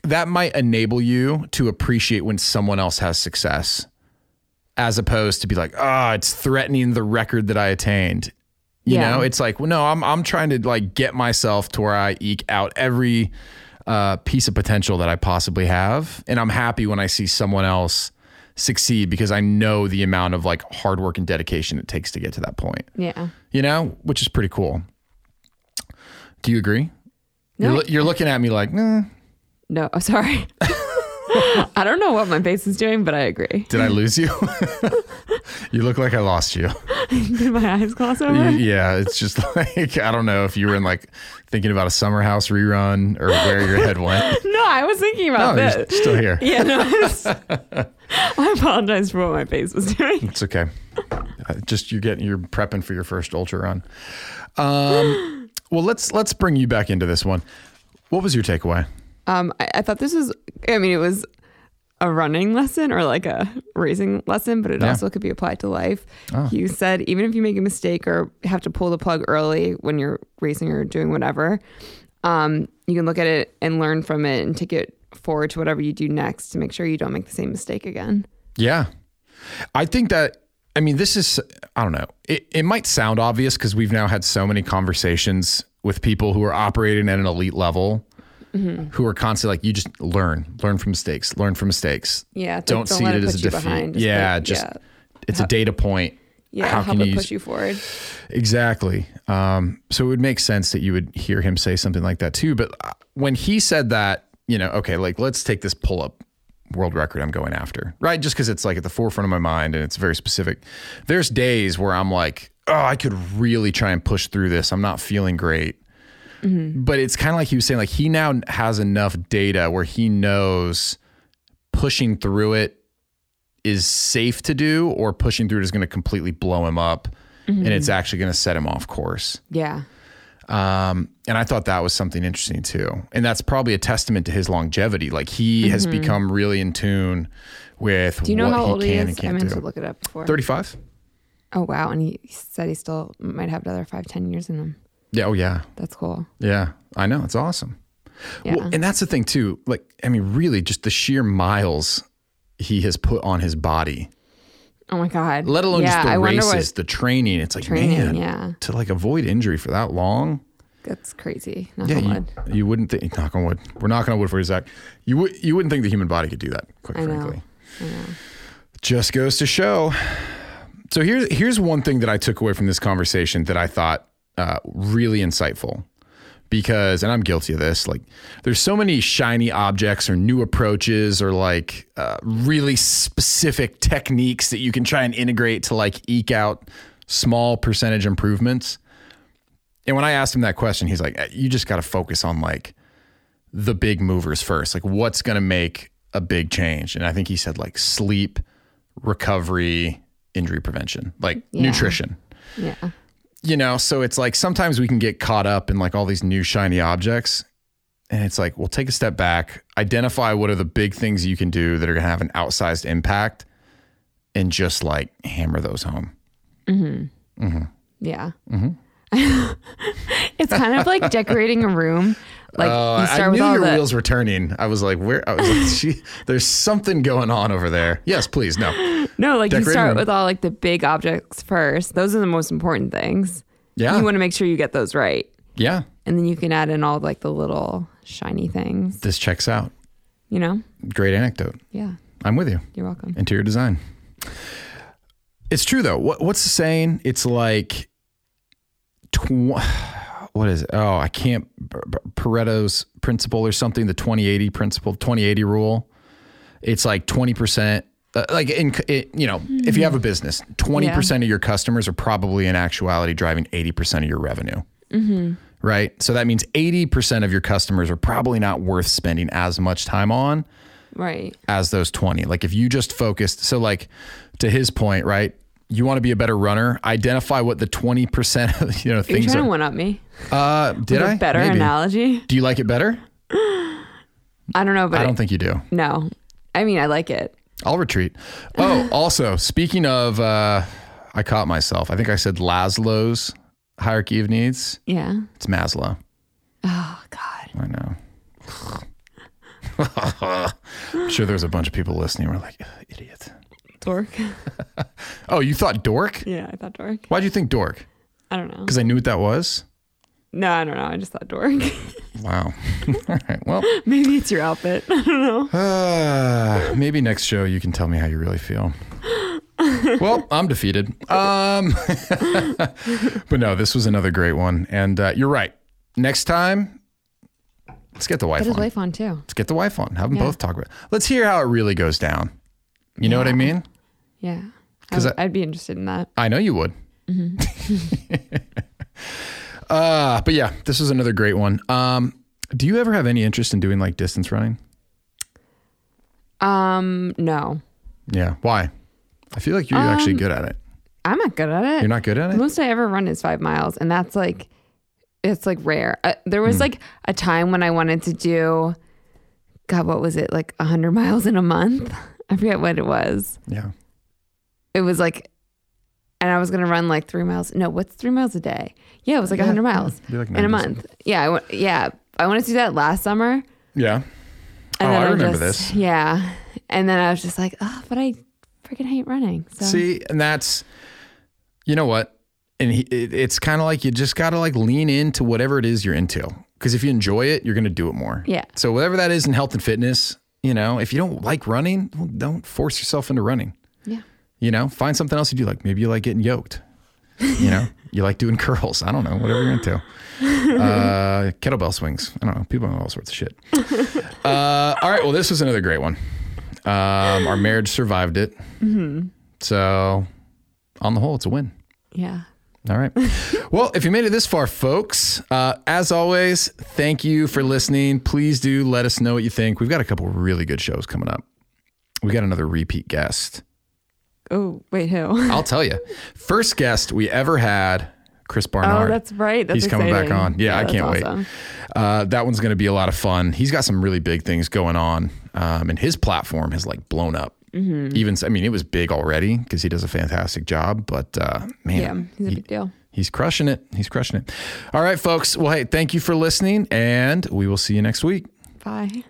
that might enable you to appreciate when someone else has success, as opposed to be like, oh, it's threatening the record that I attained. You Yeah. know, it's like, well, no, I'm I'm trying to like get myself to where I eke out every uh, piece of potential that I possibly have, and I'm happy when I see someone else succeed because I know the amount of like hard work and dedication it takes to get to that point. Yeah. You know, which is pretty cool. Do you agree? No. You're, you're looking at me like, nah, No, oh, sorry. I don't know what my face is doing, but I agree. did I lose you? you look like I lost you. Did my eyes gloss over? Yeah, it's just like I don't know if you were in like thinking about a summer house rerun or where your head went. No, I was thinking about you're this. still here. Yeah, no, I, I apologize for what my face was doing. It's okay. Just you're getting you're prepping for your first ultra run. Um, well, let's let's bring you back into this one. What was your takeaway? Um, I, I thought this was, I mean, it was a running lesson or like a racing lesson, but it Yeah. also could be applied to life. Oh. You said even if you make a mistake or have to pull the plug early when you're racing or doing whatever, um, you can look at it and learn from it and take it forward to whatever you do next to make sure you don't make the same mistake again. Yeah. I think that, I mean, this is, I don't know, it, it might sound obvious because we've now had so many conversations with people who are operating at an elite level who are constantly like, you just learn, learn from mistakes, learn from mistakes. Yeah, Don't, don't see it it as a defeat. just yeah. put- just, yeah. it's a data point. Yeah, How help can it you push you forward. Exactly. Um, so it would make sense that you would hear him say something like that too. But uh, when he said that, you know, okay, like let's take this pull up world record I'm going after, right? Just because it's like at the forefront of my mind and it's very specific. There's days where I'm like, oh, I could really try and push through this. I'm not feeling great. But it's kind of like he was saying, like he now has enough data where he knows pushing through it is safe to do or pushing through it is going to completely blow him up and it's actually going to set him off course. Yeah. Um, and I thought that was something interesting too. And that's probably a testament to his longevity. Like he has become really in tune with Mm-hmm. Do you know what how he old can he and is? I can't meant to look it up before. 35? Oh wow, and he said he still might have another five, ten years in him. Yeah. Oh, yeah. That's cool. Yeah. I know. It's awesome. Yeah. Well, and that's the thing too. Like, I mean, really, just the sheer miles he has put on his body, oh my god. let alone yeah, just the I races, the training. It's like, training. man, Yeah, to like avoid injury for that long. that's crazy. Knock Yeah, on you, wood. you wouldn't think. Knock on wood. We're knocking on wood for you, Zach. You would. You wouldn't think the human body could do that. Quite I know. frankly, I know. just goes to show. So here's here's one thing that I took away from this conversation that I thought uh, really insightful, because and I'm guilty of this. Like, there's so many shiny objects or new approaches or like uh, really specific techniques that you can try and integrate to like eke out small percentage improvements. And when I asked him that question, he's like, "You just got to focus on like the big movers first. Like, what's going to make a big change?" And I think he said like sleep, recovery, injury prevention, like Yeah. nutrition. Yeah. You know, so it's like sometimes we can get caught up in like all these new shiny objects. And it's like, well, take a step back, identify what are the big things you can do that are going to have an outsized impact, and just like hammer those home. Yeah. Mm-hmm. it's kind of like decorating a room. Like Uh, you start I with knew all your the wheels were turning. I was like, where? I was like, she, there's something going on over there. Yes, please. No. no, like you start room. with all like the big objects first. Those are the most important things. Yeah. You want to make sure you get those right, Yeah. and then you can add in all like the little shiny things. This checks out. You know? Great anecdote. Yeah. I'm with you. You're welcome. Interior design. It's true though. What, what's the saying? It's like, tw- what is it? Oh, I can't. Pareto's principle or something. The 2080 principle, 2080 rule. It's like 20 percent. Uh, like in, it, you know, if you have a business, 20 percent of your customers are probably in actuality driving 80 percent of your revenue. Right. So that means 80 percent of your customers are probably not worth spending as much time on Right. as those 20. Like if you just focused, so like to his point, right? You want to be a better runner, identify what the 20% of, you know, things Are you trying are. to one up me? uh, did I? a better Maybe. analogy? Do you like it better? I don't know, but I don't think you do. no. I mean, I like it. I'll retreat. Oh, also, speaking of, uh, I caught myself. I think I said Laszlo's hierarchy of needs. Yeah. It's Maslow. Oh God. I know. I'm sure there's a bunch of people listening. We're like, "Ugh, idiot. Dork. Oh, you thought dork? yeah, I thought dork. Why'd you think dork? I don't know. Because I knew what that was? No, I don't know. I just thought dork. Wow. All right. Well, Maybe it's your outfit. I don't know. Uh, maybe next show you can tell me how you really feel. well, I'm defeated. Um, but no, this was another great one, and uh, you're right. Next time, let's get the wife Put his on. wife on too. Let's get the wife on. Have them Yeah. both talk about. It. Let's hear how it really goes down. You know what I mean? Yeah. 'Cause I, I- I'd be interested in that. I know you would. uh, but yeah, this is another great one. Um, do you ever have any interest in doing like distance running? Um, no, Yeah. Why? I feel like you're actually good at it. I'm not good at it. You're not good at it. The most I ever run is five miles, and that's like, it's like rare. Uh, there was like a time when I wanted to do, God, what was it? Like hundred miles in a month. I forget what it was. Yeah. It was like, and I was gonna run like three miles. No, what's three miles a day? Yeah, it was like a Yeah, hundred miles Be like in a 90 month. Yeah, I went, yeah. I wanted to do that last summer. Yeah. And oh, I remember just- this. Yeah. And then I was just like, oh, but I freaking hate running. So See, and that's, you know what? And he, it, it's kind of like you just got to like lean into whatever it is you're into. Because if you enjoy it, you're going to do it more. Yeah. So whatever that is in health and fitness, you know, if you don't like running, well, don't force yourself into running. You know, find something else you do. Like maybe you like getting yoked. You know, you like doing curls. I don't know, whatever you're into. Uh, kettlebell swings. I don't know. People know all sorts of shit. Uh, all right. Well, this was another great one. Um, our marriage survived it. So, on the whole, it's a win. Yeah. All right. well, if you made it this far, folks, uh, as always, thank you for listening. Please do let us know what you think. We've got a couple really good shows coming up. We got another repeat guest. Oh, wait, who? I'll tell you. First guest we ever had, Chris Barnard. Oh, that's right. That's He's coming back on. Yeah, I can't awesome. wait. Uh, that one's going to be a lot of fun. He's got some really big things going on, um, and his platform has like blown up. Mm-hmm. Even I mean, it was big already because he does a fantastic job. But uh, man, Yeah, he's a he- big deal. He's crushing it. He's crushing it. All right, folks. Well, hey, thank you for listening, and we will see you next week. Bye.